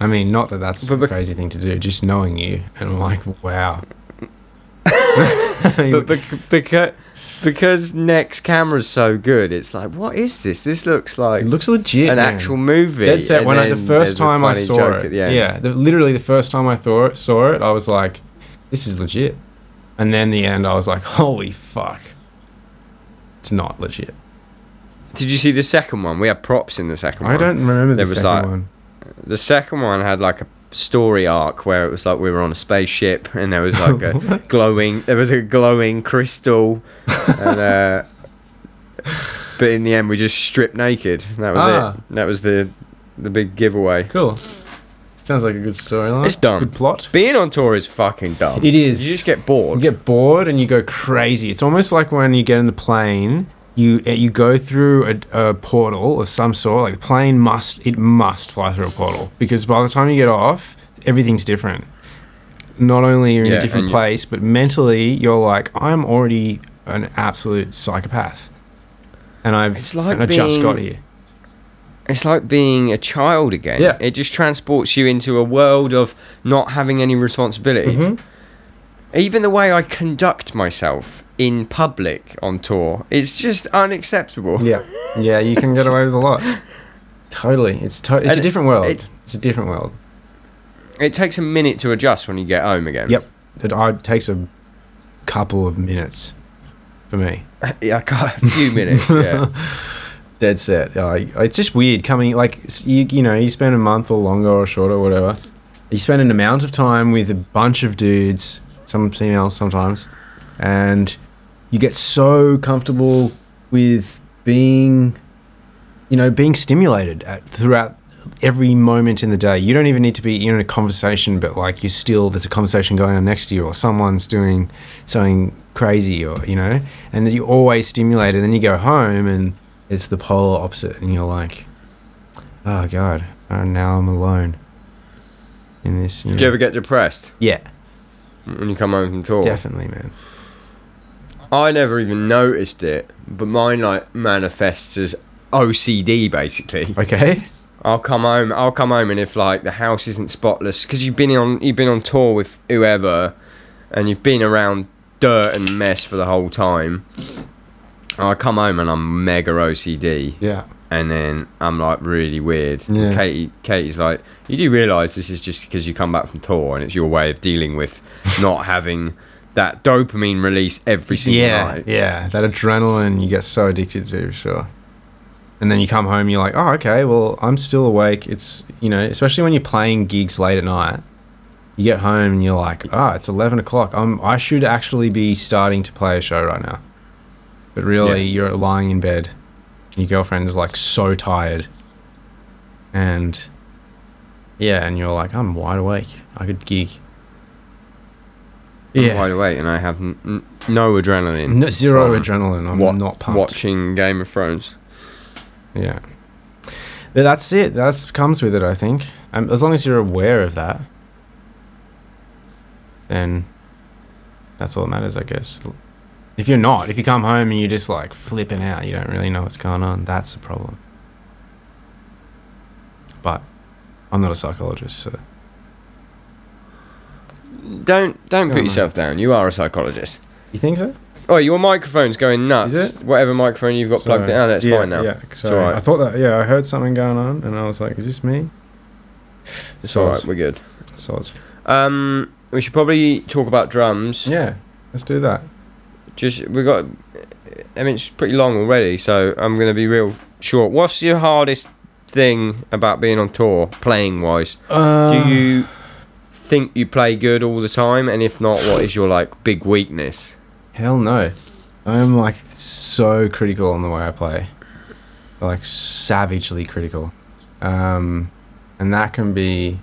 I mean, not that that's But a crazy thing to do. Just knowing you, and I'm like, wow. but bec- because because Next camera's so good, it's like, what is this? This looks like it looks legit. an man. actual movie. Dead set. When I, the first time I saw it, yeah, the, literally the first time I it, saw it, I was like, "This is legit," and then the end, I was like, "Holy fuck!" It's not legit. Did you see the second one? We had props in the second I one. don't remember the There was second like- one. The second one had like a story arc where it was like we were on a spaceship and there was like a glowing there was a glowing crystal and uh but in the end we just stripped naked that was Ah. it that was the the big giveaway Cool. Sounds like a good storyline. It's dumb. Good plot. being on tour is fucking dumb It is. you just get bored You get bored and you go crazy. It's almost like when you get in the plane, you uh, you go through a, a portal of some sort. Like the plane must it must fly through a portal because by the time you get off, everything's different. Not only you're in Yeah, a different place, but mentally you're like, I'm already an absolute psychopath, and I've It's like and I just got here. It's like being a child again Yeah. it just transports you into a world of not having any responsibilities Mhm. even the way I conduct myself in public on tour, it's just unacceptable. Yeah, yeah, you can get away with a lot. Totally, it's to- it's a different world. it- it's a different world. It takes a minute to adjust when you get home again. Yep, it uh, takes a couple of minutes for me. yeah, a few minutes. Yeah, Dead set. Uh, it's just weird coming like you you know you spend a month or longer or shorter or whatever. You spend an amount of time with a bunch of dudes, some females sometimes, and you get so comfortable with being, you know, being stimulated at, throughout every moment in the day. You don't even need to be in a conversation, but like you still there's a conversation going on next to you, or someone's doing something crazy, or you know, and you're always stimulated. And Then you go home and it's the polar opposite, and you're like, oh god, oh, now I'm alone in this. You know. Do you ever get depressed yeah, when you come home from tour? definitely, man. I never even noticed it, but mine like manifests as OCD basically. Okay. I'll come home. I'll come home, and if like the house isn't spotless, because you've been on you've been on tour with whoever, and you've been around dirt and mess for the whole time. I come home and I'm mega OCD, Yeah. and then I'm like really weird. And Yeah. Katie, Katie's like, you do realise this is just because you come back from tour, and it's your way of dealing with not having that dopamine release every single yeah, night. yeah, that adrenaline you get so addicted to, for sure. And then you come home, you're like, oh, okay, well, I'm still awake. It's you know, especially when you're playing gigs late at night. You get home and you're like, ah, it's eleven o'clock. I'm I should actually be starting to play a show right now, but really, Yeah. you're lying in bed. And your girlfriend's like so tired, and yeah, and you're like, I'm wide awake. I could gig. I'm Yeah, wide awake, and I have n- n- no adrenaline. no, zero adrenaline. I'm wa- not pumped. watching Game of Thrones. Yeah. But that's it. That comes with it, I think. Um, as long as you're aware of that, then that's all that matters, I guess. If you're not, if you come home and you're just like flipping out, you don't really know what's going on. That's the problem. But I'm not a psychologist, so Don't don't put yourself down. You are a psychologist. you think so? Oh, your microphone's going nuts. Is it? Whatever microphone you've got plugged in. Sorry. Oh, that's yeah, fine now. Yeah, sorry. alright. I thought that. Yeah, I heard something going on, and I was like, "Is this me?" It's alright. We're good. Soz. Um, we should probably talk about drums. Yeah, let's do that. Just we got. I mean, it's pretty long already, so I'm gonna be real short. What's your hardest thing about being on tour, playing wise? Uh, Do you think you play good all the time? And if not, what is your like big weakness? Hell no. I'm like so critical on the way I play. Like savagely critical. Um, and that can be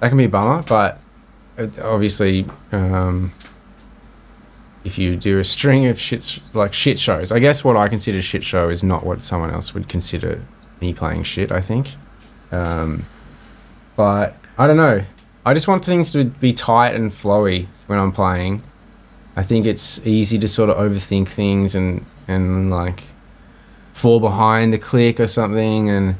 that can be a bummer, but obviously um, if you do a string of shit like shit shows, I guess what I consider shit show is not what someone else would consider me playing shit, I think. Um, but I don't know. I just want things to be tight and flowy when I'm playing. I think it's easy to sort of overthink things and and like fall behind the click or something and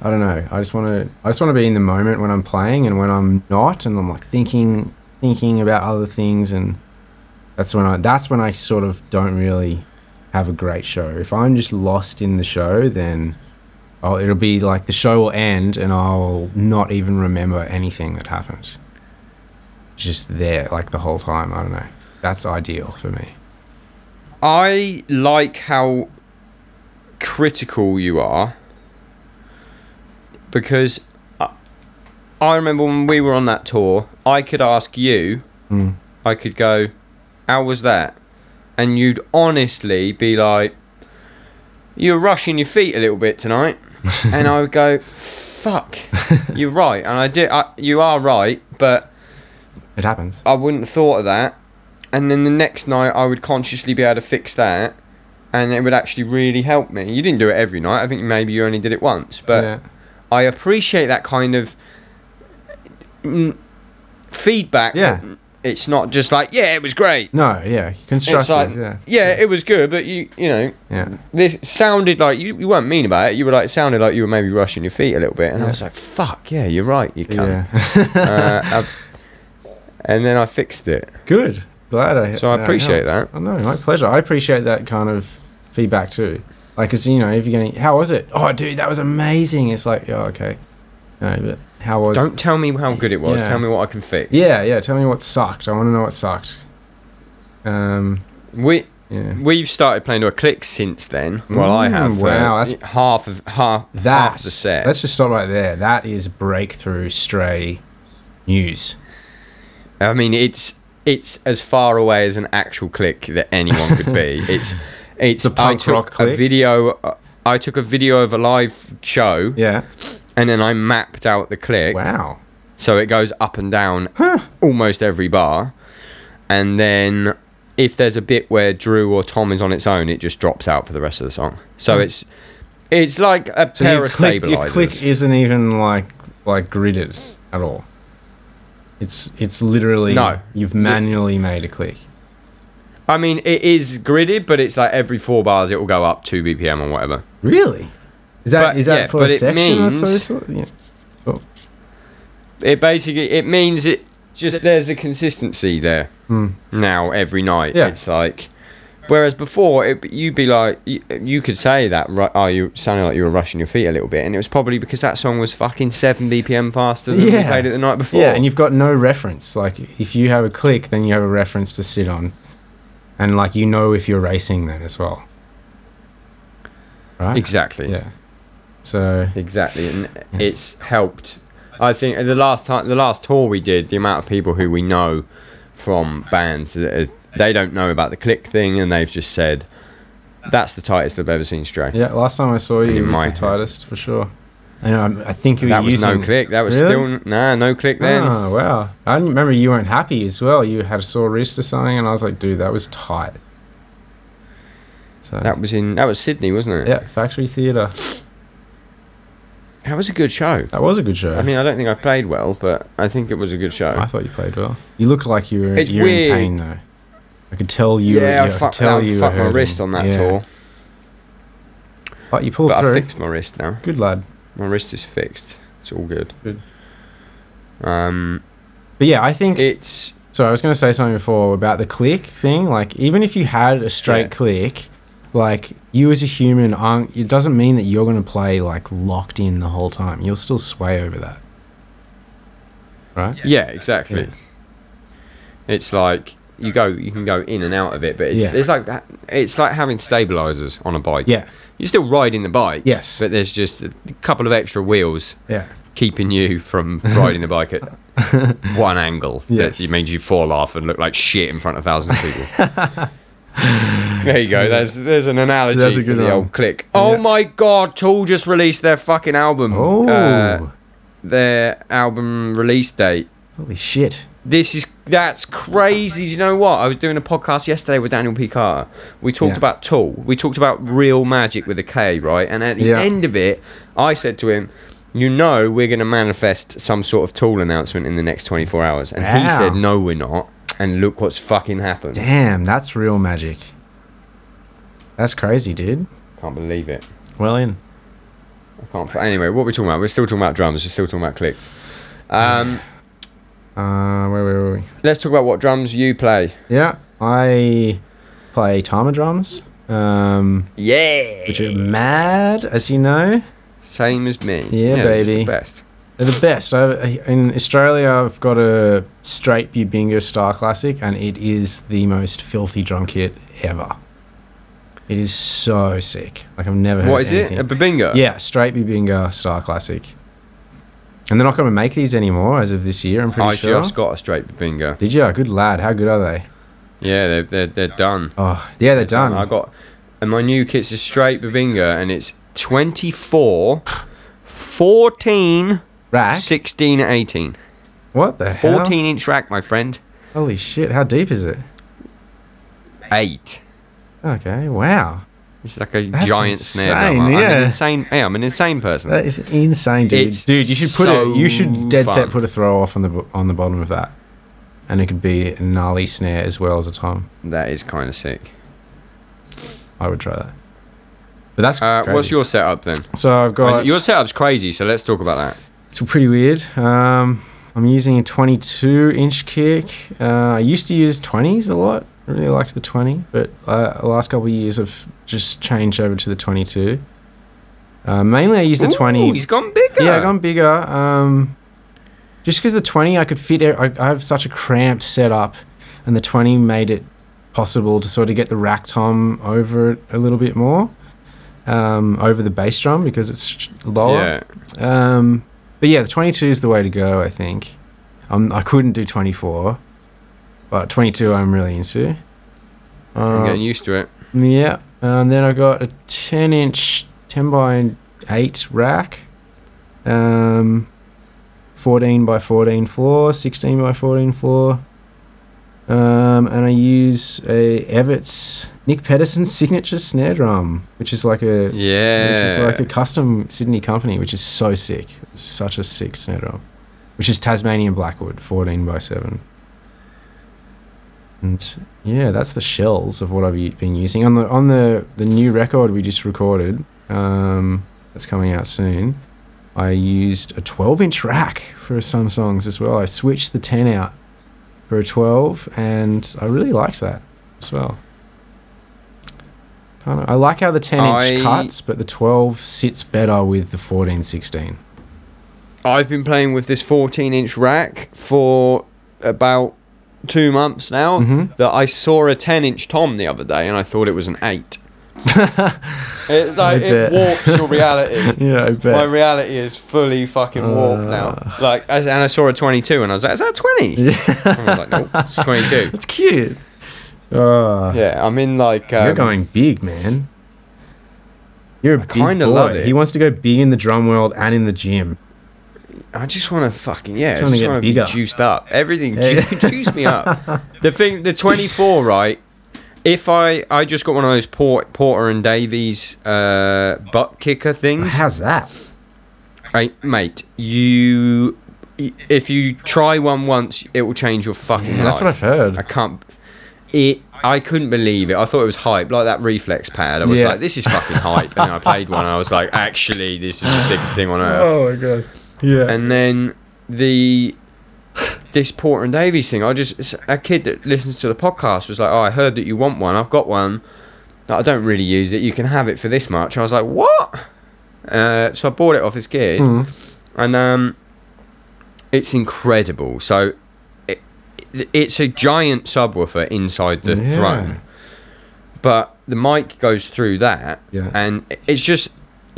I don't know. I just want to I just want to be in the moment when I'm playing and when I'm not and I'm like thinking thinking about other things and that's when I that's when I sort of don't really have a great show. If I'm just lost in the show then oh it'll be like the show will end and I'll not even remember anything that happened. Just there like the whole time. I don't know. That's ideal for me. I like how critical you are because I, I remember when we were on that tour, I could ask you, Mm. I could go, How was that? And you'd honestly be like, You're rushing your feet a little bit tonight. and I would go, Fuck, you're right. And I did, I, you are right, but It happens. I wouldn't have thought of that. And then the next night, I would consciously be able to fix that, and it would actually really help me. You didn't do it every night. I think maybe you only did it once, but yeah. I appreciate that kind of feedback. Yeah. It's not just like, yeah, it was great. No, yeah. Constructive. like, yeah. yeah, it was good, but you, you know, Yeah. this sounded like you, you weren't mean about it. You were like, it sounded like you were maybe rushing your feet a little bit, and I was like, fuck, yeah, you're right, you cunt. Yeah. uh, and then I fixed it. Good. Glad I. So I that appreciate helped. Oh, no, my pleasure. I appreciate that kind of feedback too. Like, cause you know, if you're gonna, how was it? Oh, dude, that was amazing. It's like, oh, okay. No, how was? Don't tell me how good it was. Yeah. Tell me what I can fix. Yeah, yeah. Tell me what sucked. I want to know what sucked. Um. We Yeah. we've started playing to a click since then. Well, I Mm, have. wow, uh, that's- half of half That. half the set. Let's just stop right there. That is breakthrough stray news. I mean, it's it's as far away as an actual click that anyone could be. It's it's. a punk I took rock a click? video. uh, I took a video of a live show, Yeah. And then I mapped out the click. Wow. So it goes up and down Huh. almost every bar. And then if there's a bit where Drew or Tom is on its own, it just drops out for the rest of the song. So Hmm. it's it's like a So pair of click, your click isn't even like like gridded at all. It's it's literally No. You've manually made a click. I mean, it is gridded, but it's like every four bars it will go up two BPM or whatever. Really? Is that But, is that yeah, for a section or so? means- so? Yeah. It basically it means it just there's a consistency there Hmm. now every night. Yeah. It's like. Whereas before, it, you'd be like, you, you could say that, ru- oh, you sounded like you were rushing your feet a little bit, and it was probably because that song was fucking seven BPM faster than we played it the night before. Yeah, and you've got no reference. Like if you have a click, then you have a reference to sit on, and like you know if you're racing then as well. Right. exactly. Yeah. So Exactly, and it's helped. I think the last time, the last tour we did, the amount of people who we know from bands, uh, they don't know about the click thing, and they've just said that's the tightest I've ever seen Stray. yeah, last time I saw you, In it was my the head. tightest for sure. And um, I think you were That was using no click. That was Really? still nah, no click then. Oh wow! I remember you weren't happy as well. You had a sore wrist or something, and I was like, "Dude, that was tight." So That was in that was Sydney, wasn't it? yeah, Factory Theatre. That was a good show. That was a good show. I mean, I don't think I played well, but I think it was a good show. I thought you played well. You look like you were It's you're weird. in pain though. I could tell you. yeah, I tell I you fucked my wrist on that Yeah. tour, But you pulled but I fixed my wrist now. Good lad. My wrist is fixed. It's all good. Good. Um, But yeah, I think. it's so I was going to say something before about the click thing. Like, even if you had a straight Yeah. click, like you as a human, aren't. It doesn't mean that you're going to play like locked in the whole time. You'll still sway over that. Right. yeah, exactly. Yeah. It's like you go, you can go in and out of it, but it's Yeah. it's like it's like having stabilizers on a bike. Yeah. You're still riding the bike. Yes. But there's just a couple of extra wheels Yeah. keeping you from riding the bike at one angle. Yes. That means you fall off and look like shit in front of thousands of people. there you go. There's there's an analogy That's a for good the one. old click. Oh Yeah. my god, Tool just released their fucking album. Oh. Uh, their album release date. holy shit. This is that's crazy. Do you know what? I was doing a podcast yesterday with Daniel P. Carter. We talked Yeah. about Tool. We talked about real magic with a K, right? And at the Yeah. end of it, I said to him, "You know, we're going to manifest some sort of Tool announcement in the next 24 hours." And he said, "No, we're not." And look what's fucking happened. Damn, that's real magic. That's crazy, dude. Can't believe it. Well in. I can't. Anyway, what are we talking about? We're still talking about drums. We're still talking about clicks. Um, Uh, where were we? let's talk about what drums you play. Yeah, I play Tama drums, um, Yeah. which are mad, as you know. Same as me. Yeah, they're baby. the best. They're the best. I, in Australia, I've got a straight Bubinga Star Classic, and it is the most filthy drum kit ever. It is so sick. Like I've never heard What is anything. it? A Bubinga? Yeah, straight Bubinga Star Classic. And they're not going to make these anymore as of this year. I'm pretty I sure. I just got a straight Bubinga. Did you? Good lad. How good are they? Yeah, they're, they're, they're done. Oh, yeah, they're done. I got, and my new kit's a straight Bubinga, and it's 24, 14, Rack. 16, 18. What the hell? 14 inch rack, my friend. Holy shit! How deep is it? Eight. Okay. Wow. It's like a That's giant snare insane, drum. I'm yeah. an insane. Yeah, I'm an insane person. That is insane, dude. It's dude, you should put so it. You should dead fun. set put a throw off on the on the bottom of that, and it could be a gnarly snare as well as a tom. that is kind of sick. I would try that. But that's Uh, what's your setup then? So I've Uh, got your setup's crazy, so let's talk about that. It's pretty weird. Um, I'm using a 22 inch kick. Uh, I used to use 20s a lot. I really liked the 20, but uh, the last couple of years I've just changed over to the 22. Uh, mainly I use the Ooh, 20. He's gone bigger. Yeah, I've gone bigger. Um, just because the 20, I could fit. I, I have such a cramped setup, and the 20 made it possible to sort of get the rack tom over it a little bit more, um, over the bass drum because it's lower. Yeah. Um, but yeah, the 22 is the way to go, I think. Um, I couldn't do 24, but 22 I'm really into. I'm Uh, getting used to it. yeah, and then I got a 10 inch, 10 by 8 rack, um, 14 by 14 floor, 16 by 14 floor, um, and I use a Everts Nic Pettersen signature snare drum, which is like a Yeah. which is like a custom Sydney company, which is so sick. It's such a sick snare drum, which is Tasmanian Blackwood, 14 by 7. And yeah, that's the shells of what I've been using on the on the the new record we just recorded. Um, that's coming out soon. I used a 12 inch rack for some songs as well. I switched the 10 out for a 12, and I really liked that as well. Kind of, I like how the 10 inch I- cuts, but the 12 sits better with the 14, 16. I've been playing with this 14 inch rack for about two months now. Mhm. That I saw a 10 inch tom the other day and I thought it was an 8. it's like it warps your reality. Yeah, I bet. My reality is fully fucking warped now. Uh. Like, as- and I saw a 22 and I was like, is that 20? Yeah. I was like, nope, it's 22. It's cute. Oh, Yeah, I'm in like. Um, you're going big, man. You're a big kinda boy. He wants to go big in the drum world and in the gym. I just want to fucking yeah, I Just wanna just want to be juiced up. Everything Yeah. ju- juice me up. The thing, the 24, right? If I I just got one of those Port, Porter and Davies uh, butt kicker things, How's that? I, mate, you if you try one once, it will change your fucking Yeah, life. that's what I've heard. I can't. it. I couldn't believe it. I thought it was hype, like that reflex pad. I was Yeah. like, "This is fucking hype." And then I played one, and I was like, "Actually, this is the sickest thing on earth." Oh my god. Yeah. And then the this Porter and Davies thing. I just a kid that listens to the podcast was like, "Oh, I heard that you want one. I've got one. I don't really use it. You can have it for this much." I was like, "What?" Uh, so I bought it off this kid, Mhm. and um, it's incredible. So it, it's a giant subwoofer inside the Yeah. throne, but the mic goes through that, Yeah. and it's just.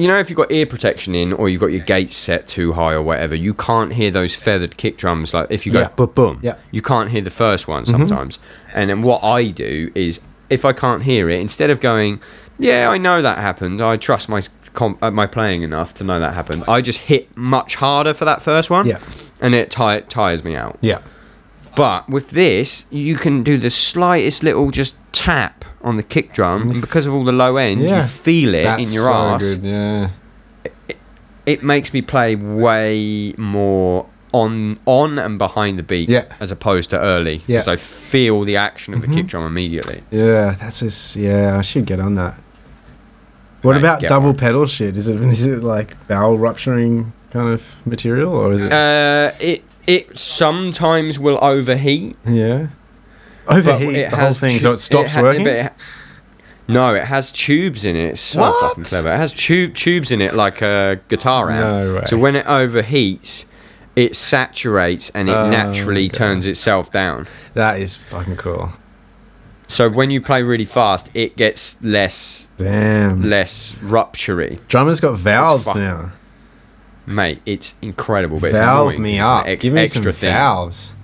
You know, if you've got ear protection in, or you've got your gates set too high, or whatever, you can't hear those feathered kick drums. Like if you go Yeah. boom, boom, Yeah. Mm-hmm. you can't hear the first one sometimes. And then what I do is, if I can't hear it, instead of going, "Yeah, I know that happened. I trust my comp- uh, my playing enough to know that happened," I just hit much harder for that first one, Yeah. and it ti- tires me out. Yeah. But with this, you can do the slightest little just tap on the kick drum, and because of all the low end, Yeah. you feel it That's in your so ass. good. Yeah. It makes me play way more on on and behind the beat Yeah. as opposed to early Yeah. Mm-hmm. because I feel the action of the kick drum immediately. Yeah. That's just. Yeah. I should get on that. What Mate, about double one. pedal shit? Is it is it like bowel rupturing kind of material or is it? Uh, it it sometimes will overheat. yeah. Overheat it the whole thing, tu- so it stops ha- working. but it ha- no, it has tubes in it. It's so What? fucking clever. It has tube tubes in it like a guitar amp. No way. So when it overheats, it saturates and it Oh, naturally okay. turns itself down. that is fucking cool. So when you play really fast, it gets less Damn. less ruptury. Drummers got valves fucking now. Mate, it's incredible, but it's Valve annoying me it's up. ex- Give me extra some thing. valves.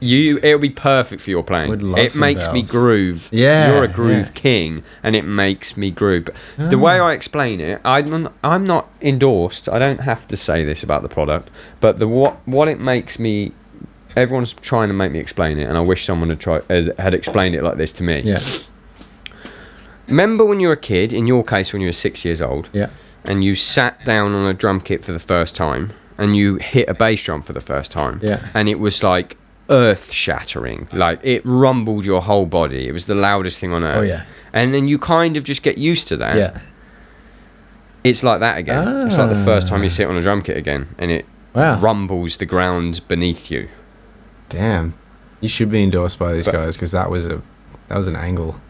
You, it'll be perfect for your playing. It makes me groove. Yeah, you're a groove yeah. king, and it makes me groove. But The way ah. I explain it, I'm I'm not endorsed. I don't have to say this about the product, but the what what it makes me. Everyone's trying to make me explain it, and I wish someone had tried had explained it like this to me. Yeah. Remember when you were a kid? In your case, when you were six years old, Yeah. And you sat down on a drum kit for the first time and you hit a bass drum for the first time Yeah. and it was like earth shattering like it rumbled your whole body it was the loudest thing on earth Oh, yeah. and then you kind of just get used to that Yeah. it's like that again it's like the first time you Ah. sit on a drum kit again and it Wow. rumbles the ground beneath you Damn. You should be endorsed by these But- guys because that was a that was an angle.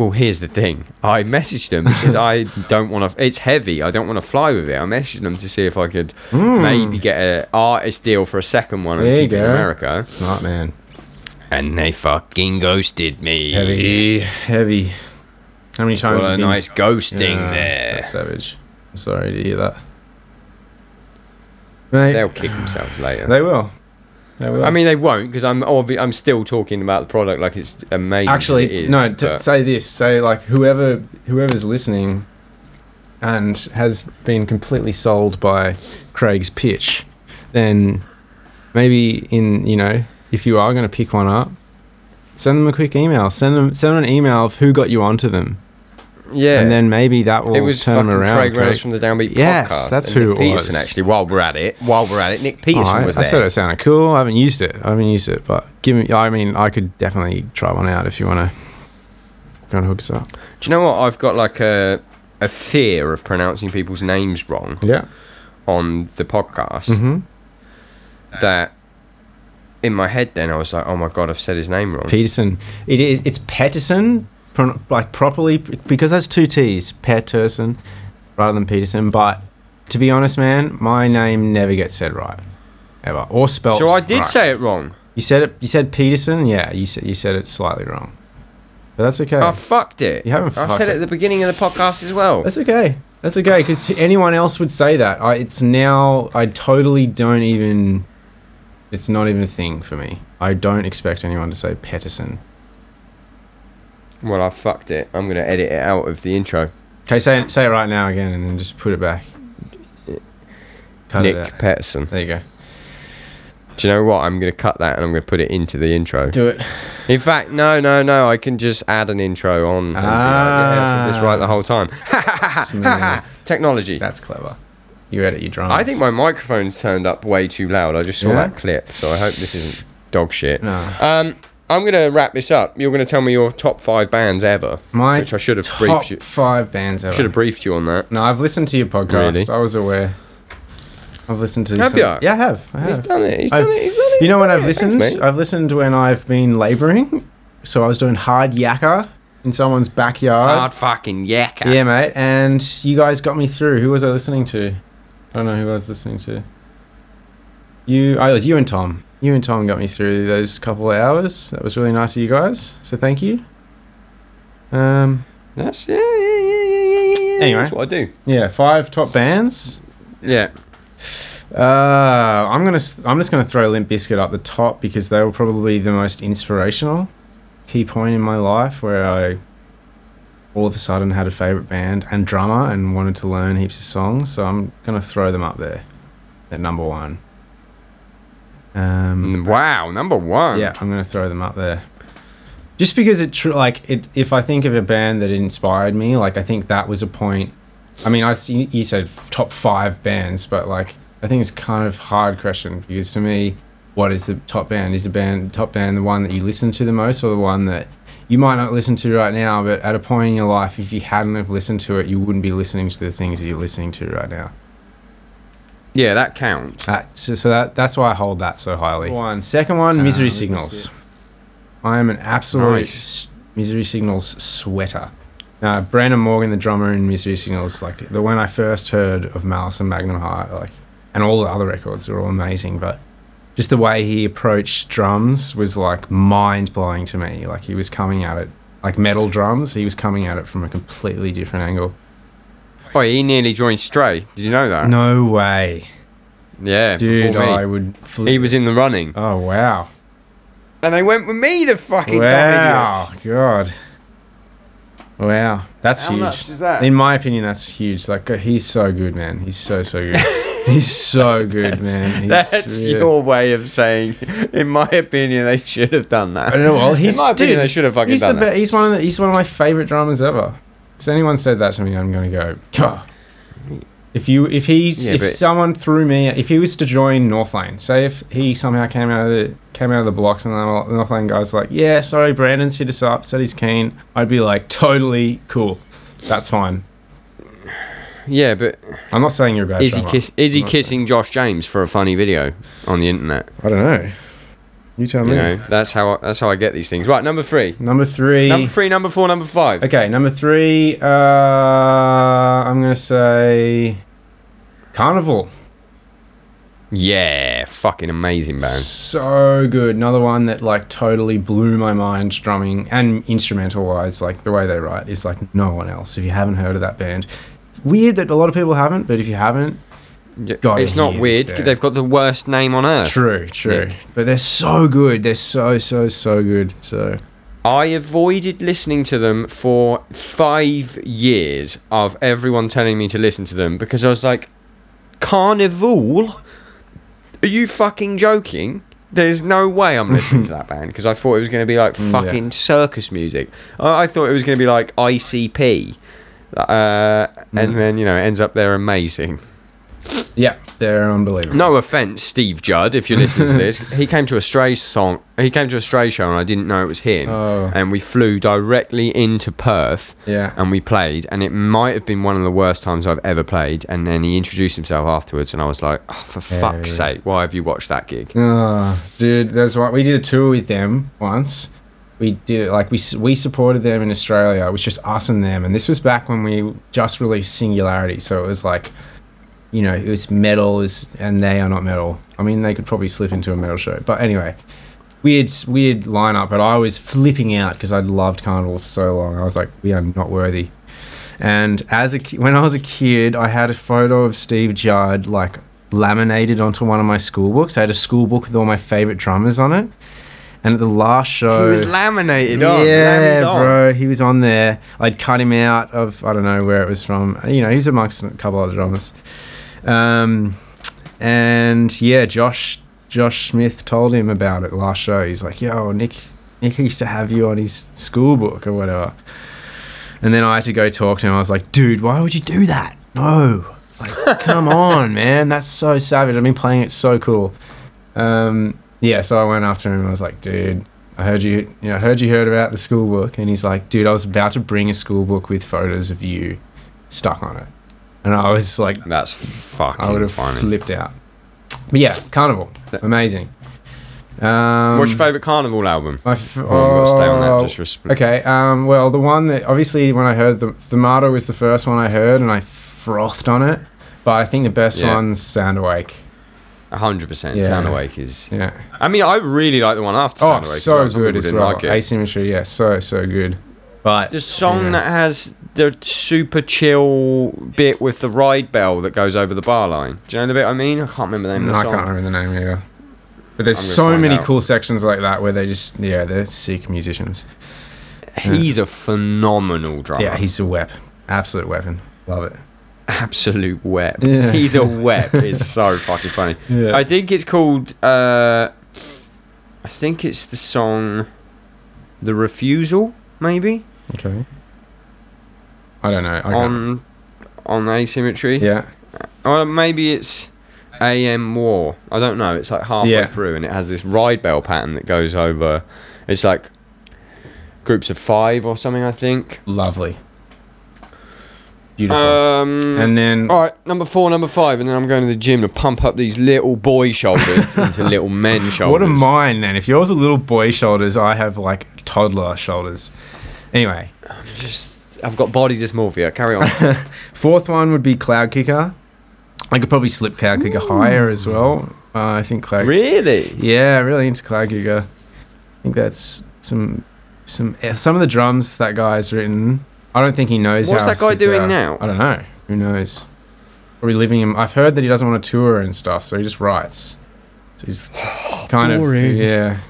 Well, here's the thing. I messaged them because I don't want to. It's heavy. I don't want to fly with it. I messaged them to see if I could hmm. maybe get a artist deal for a second one. There you keep it in. America. Smart man. And they fucking ghosted me. Heavy. Heavy. How many times? Got a been- nice ghosting Yeah, there. That's savage. I'm sorry to hear that. Mate, They'll kick themselves later. they will. I mean, they won't because I'm obvi- I'm still talking about the product like it's amazing. actually, it is, no. T- say this. Say like whoever whoever's listening, and has been completely sold by Craig's pitch, then maybe in you know if you are going to pick one up, send them a quick email. Send them send them an email of who got you onto them, yeah, and then maybe that will it was turn them around. Craig Reynolds from the Downbeat Yes, podcast. that's who Nic it Peterson was. actually. While we're at it, while we're at it, Nic Oh, Peterson I, was I there. said it sounded cool. I haven't used it. I haven't used it, but give me. I mean, I could definitely try one out if you want to. Go and hook us up. Do you know what? I've got like a a fear of pronouncing people's names wrong Yeah. on the podcast. Mm-hmm. That in my head, then I was like, "Oh my god, I've said his name wrong." Peterson. It is. It's Peterson, like properly because that's two T's. Peterson, rather than Peterson. But to be honest, man, my name never gets said right, ever or spelled. so I did right. say it wrong. You said it. You said Peterson. Yeah. You said you said it slightly wrong, but that's okay. I fucked it. You haven't I said it it. at the beginning of the podcast as well. That's okay. That's okay because anyone else would say that. I, it's now I totally don't even. It's not even a thing for me. I don't expect anyone to say Peterson. Well, I fucked it. I'm gonna edit it out of the intro. Okay, say it, say it right now again, and then just put it back. Cut Nic it. Peterson. There you go. Do you know what? I'm gonna cut that and I'm gonna put it into the intro. Do it. In fact, no, no, no. I can just add an intro on. And be like, yeah, I this right the whole time. Technology. That's clever. You edit your drums. I think my microphone's turned up way too loud. I just saw Yeah? that clip, so I hope this isn't dog shit. No. Um, I'm going to wrap this up. You're going to tell me your top five bands ever. My Which I should have top briefed you. five bands ever. Should have briefed you on that. No, I've listened to your podcast. Really? I was aware. I've listened to. Have some- you? Yeah, I have. I have. He's have. done it. He's I've- done it. He's done it. You know when He's I've listened? Thanks. I've listened when I've been labouring. So I was doing hard yakka in someone's backyard. Hard fucking yakka. Yeah, mate. And you guys got me through. Who was I listening to? I don't know who I was listening to. You, oh, it was you and Tom. You and Tom got me through those couple of hours. That was really nice of you guys. So thank you. Um, That's yeah, yeah, yeah, yeah, yeah. Anyway. That's what I do. yeah, five top bands. Yeah. Uh, I'm gonna. I'm just gonna throw Limp Bizkit up the top because they were probably the most inspirational key point in my life where I all of a sudden had a favorite band and drummer and wanted to learn heaps of songs. So I'm gonna throw them up there at number one. Um, Wow, number one. yeah, I'm gonna throw them up there. Just because it tr- like it if I think of a band that inspired me, like I think that was a point. I mean, I see you said top five bands, but like I think it's kind of hard question because to me, what is the top band? Is the band top band the one that you listen to the most, or the one that you might not listen to right now, but at a point in your life, if you hadn't have listened to it, you wouldn't be listening to the things that you're listening to right now. Yeah, that counts. Uh, so, so that that's why I hold that so highly. One, second one, Misery Ah, Signals. I am an absolute Nice. s- Misery Signals sweater. Now, Branden Morgan, the drummer in Misery Signals, like the when I first heard of Malice and Magnum Heart, like, and all the other records are all amazing, but just the way he approached drums was like mind blowing to me. Like he was coming at it like metal drums, he was coming at it from a completely different angle. Oh, he nearly joined Stray. Did you know that? No way, Yeah, dude! before me. I would. Flip. He was in the running, Oh wow! and they went with me. The fucking dumb Wow. God. Wow, that's How huge. nuts is that? In my opinion, that's huge. Like uh, he's so good, man. He's so so good. he's so good, man. He's That's really- your way of saying, in my opinion, they should have done that. I don't know. Well, he's in my opinion, dude, they should have fucking he's done the that. be- He's one of the, he's one of my favorite dramas ever. If anyone said that to me, I'm gonna go. "Gah." If you if he's Yeah, if but- someone threw me if he was to join Northlane, say if he somehow came out of the came out of the blocks and the Northlane guys like, yeah, sorry, Branden's hit us up, said he's keen. I'd be like, totally cool, that's fine. Yeah, but I'm not saying you're a bad. is he drummer. kiss? Is he I'm not saying- kissing Josh James for a funny video on the internet? I don't know. You tell You me. know, that's how I, that's how I get these things. Right, number three, Number three. number three, number four, number five. Okay, number three. Uh, I'm gonna say Karnivool. Yeah, fucking amazing band. So good. Another one that like totally blew my mind strumming and instrumental wise. Like the way they write is like no one else. If you haven't heard of that band, weird that a lot of people haven't. But if you haven't, Yeah, Gotta it's not weird. band. They've got the worst name on earth. true, true. Nic. But they're so good. They're so so so good. So I avoided listening to them for five years of everyone telling me to listen to them because I was like, Karnivool? Are you fucking joking? There's no way I'm listening to that band because I thought it was going to be like Mm, fucking circus music. I, I thought it was going to be like ICP. Uh, Mm. and then, you know, it ends up they're amazing. Yeah, they're unbelievable. No offense, Steve Judd, if you're listening to this. He came to a Stray song. He came to a Stray show, and I didn't know it was him. Oh. And we flew directly into Perth, Yeah. and we played. And it might have been one of the worst times I've ever played. And then he introduced himself afterwards, and I was like, oh, for Yeah, fuck's sake, why have you watched that gig? Oh, dude, that's why we did a tour with them once. We did like we we supported them in Australia. It was just us and them, and this was back when we just released Singularity. So it was like, you know, it was metal, is and they are not metal. I mean, they could probably slip into a metal show, but anyway, weird weird lineup. But I was flipping out because I'd loved Karnivool for so long. I was like, we are not worthy. And as a when I was a kid, I had a photo of Steve Judd like laminated onto one of my school books. I had a school book with all my favorite drummers on it. And at the last show, He was laminated on. yeah, on. bro, he was on there. I'd cut him out of I don't know where it was from. You know, he's amongst a couple other drummers. Um, and yeah, Josh Josh Smith told him about it last show. He's like, "Yo, Nic, Nic used to have you on his school book or whatever." And then I had to go talk to him. I was like, "Dude, why would you do that? No, like, come on, man, that's so savage. I've been playing it so cool." Um, yeah, so I went after him. I was like, "Dude, I heard you, you know, I heard you heard about the school book, and he's like, dude, I was about to bring a school book with photos of you stuck on it, and I was like, That's fucking I would have funny. flipped out. But yeah, Karnivool, amazing. Um, What's your favourite Karnivool album? my f- Oh, to stay on that. oh, Just resp- Okay. Um, well, the one that obviously when I heard the Themata was the first one I heard, and I frothed on it. But I think the best Yeah. one's Sound Awake. hundred percent. Sound Awake is. Yeah. I mean, I really like the one after Oh, Sound Awake. so good as well. Like. Asymmetry, yeah, so so good. But The song yeah. that has the super chill bit with the ride bell that goes over the bar line. Do you know the bit I mean? I can't remember the name No, of I the song. can't remember the name either. But there's so many out. cool sections like that where they just yeah they're sick musicians. He's a phenomenal drummer. Yeah, he's a weapon, absolute weapon. Love it. absolute web. Yeah. He's a web. it's so fucking funny. Yeah. I think it's called. Uh, I think it's the song, "The Refusal," maybe Okay. I don't know. I on on Asymmetry. yeah. Or maybe it's AM War. I don't know. It's like halfway Yeah. through, and it has this ride bell pattern that goes over. It's like groups of five or something. I think. Lovely. Beautiful. Um, and then all right, number four, number five, and then I'm going to the gym to pump up these little boy shoulders into little men shoulders. What are mine then? If yours are little boy shoulders, I have like toddler shoulders. Anyway, I'm Just, I've got body dysmorphia. Carry on. fourth one would be Cloudkicker. I could probably slip Cloudkicker higher as well. Uh, I think Cloud. really? Yeah, really into Cloudkicker. I think that's some some eh, some of the drums that guy's written. I don't think he knows how. What's that guy doing now? I don't know. Who knows? Probably living him. I've heard that he doesn't want to tour and stuff, so he just writes. So he's kind of yeah.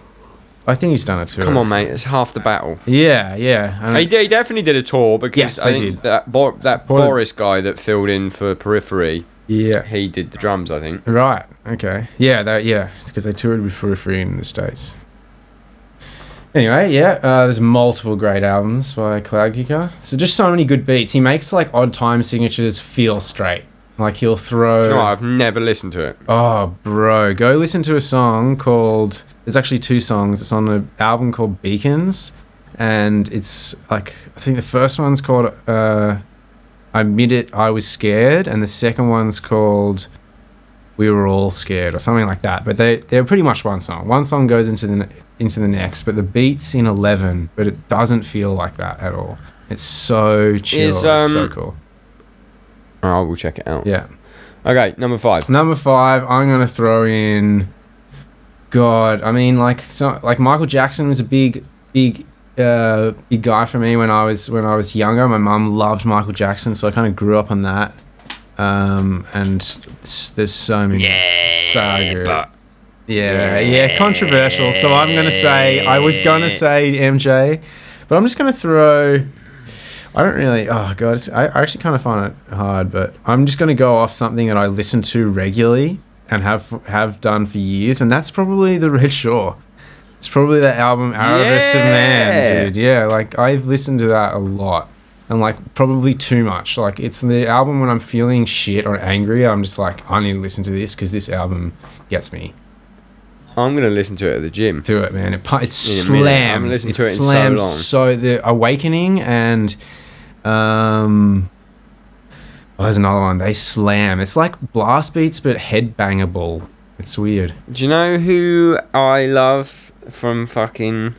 I think he's done a tour. Come on, mate. It's half the battle. Yeah, yeah. He, he definitely did a tour because Yes, I they think did. that Bo- that Boris guy that filled in for Periphery, yeah. he did the drums. I think. Right. Okay. Yeah. That. Yeah. It's because they toured with Periphery in the states. Anyway, yeah. Uh, there's multiple great albums by Cloudkicker. So just so many good beats. He makes like odd time signatures feel straight. Like he'll throw. Do you know? I've never listened to it. Oh, bro, go listen to a song called. There's actually two songs. It's on an album called Beacons, and it's like I think the first one's called uh, "I Admit It, I Was Scared," and the second one's called "We Were All Scared" or something like that. But they they're pretty much one song. One song goes into the into the next, but the beats in eleven, but it doesn't feel like that at all. It's so chill. Is, it's so um, cool. I will check it out. Yeah. Okay, number five. Number five, I'm gonna throw in. God, I mean, like, so, like Michael Jackson was a big, big, uh, big guy for me when I was when I was younger. My mum loved Michael Jackson, so I kind of grew up on that. Um, and there's so many, so good. yeah, yeah, controversial. So I'm gonna say I was gonna say MJ, but I'm just gonna throw. I don't really. Oh god, it's, I, I actually kind of find it hard, but I'm just gonna go off something that I listen to regularly and have have done for years, and that's probably the Red Shore. It's probably that album Avarice of Man, dude. Yeah, like I've listened to that a lot. And like probably too much. Like it's the album when I'm feeling shit or angry. I'm just like I need to listen to this because this album gets me I'm gonna listen to it at the gym. Do it, man. It it In a. I haven't slams. listened It to it in so long. so the Awakening and um, oh, there's another one. They slam. It's like blast beats but headbangable. It's weird. Do you know who I love from fucking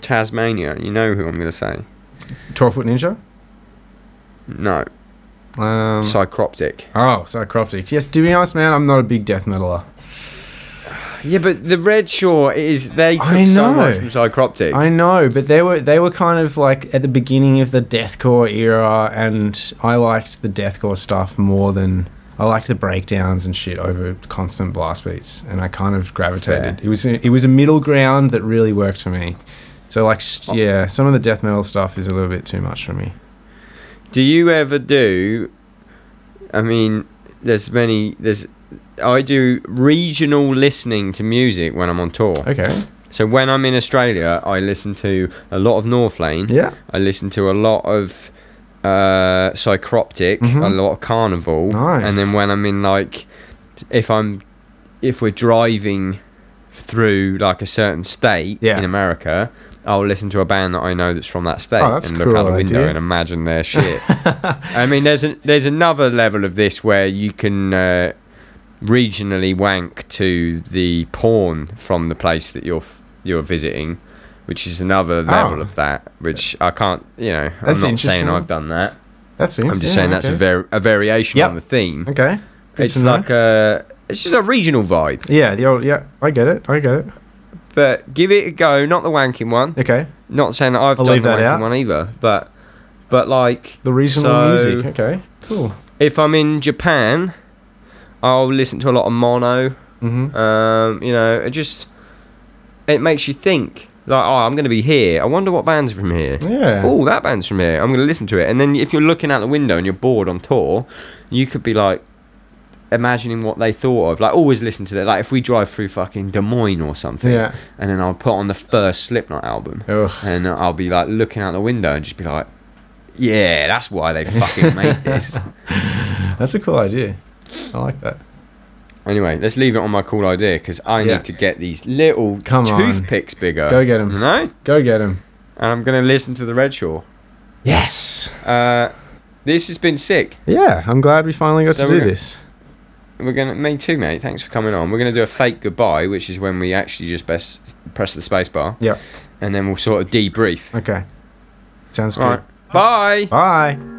Tasmania? You know who I'm gonna say? Twelve Foot Ninja. No, Um, Psychroptic. oh, Psychroptics. Yes, to be honest, man, I'm not a big death metaler. Yeah, but the Red Shore is they took I so much know. from Psychroptic. I know, but they were they were kind of like at the beginning of the deathcore era, and I liked the deathcore stuff more than I liked the breakdowns and shit over constant blast beats, and I kind of gravitated. Fair. It was a, it was a middle ground that really worked for me. So like st- oh. yeah, some of the death metal stuff is a little bit too much for me. Do you ever do? I mean, there's many. There's. I do regional listening to music when I'm on tour. Okay. So when I'm in Australia, I listen to a lot of Northlane. Yeah. I listen to a lot of uh, Psychroptic, Mhm. a lot of Karnivool, Nice. and then when I'm in like, if I'm, if we're driving through like a certain state Yeah. in America, I'll listen to a band that I know that's from that state Oh, that's and look out the window idea. and imagine their shit. I mean, there's there's another level of this where you can uh, regionally wank to the porn from the place that you're you're visiting, which is another ah, level Oh. of that. Which I can't, you know, I'm not saying. I've done that. That's interesting. I'm just saying that's a var- a variation Yep. on the theme. okay. Good It's to know. like a it's just a regional vibe. yeah, the old yeah. I get it. I get it. But give it a go, not the wanking one. Okay, Not saying that I've I'll done the wanking out. one either, but but like the regional So- music. Okay, cool. if I'm in Japan, I'll listen to a lot of Mono. Mm-hmm. Um, you know, it just it makes you think. Like, oh, I'm going to be here. I wonder what band's from here. Yeah. Oh, that band's from here. I'm going to listen to it. And then if you're looking out the window and you're bored on tour, you could be like imagining what they thought of. Like, always listen to that. Like, if we drive through fucking Des Moines or something, Yeah. and then I'll put on the first Slipknot album, Ugh. and I'll be like looking out the window and just be like, yeah, that's why they fucking made this. That's a cool idea. I like that. Anyway, let's leave it on my cool idea because I Yeah. need to get these little Come on. toothpicks bigger. Go get 'em. You know? Go get him. And I'm going to listen to the Red Shore. Yes. Uh, this has been sick. Yeah, I'm glad we finally got So to do we're gonna- this. We're gonna, me too, mate. Thanks for coming on. We're gonna do a fake goodbye, which is when we actually just best press the space bar, Yep. and then we'll sort of debrief. Okay. Sounds Right. good. Bye. Bye.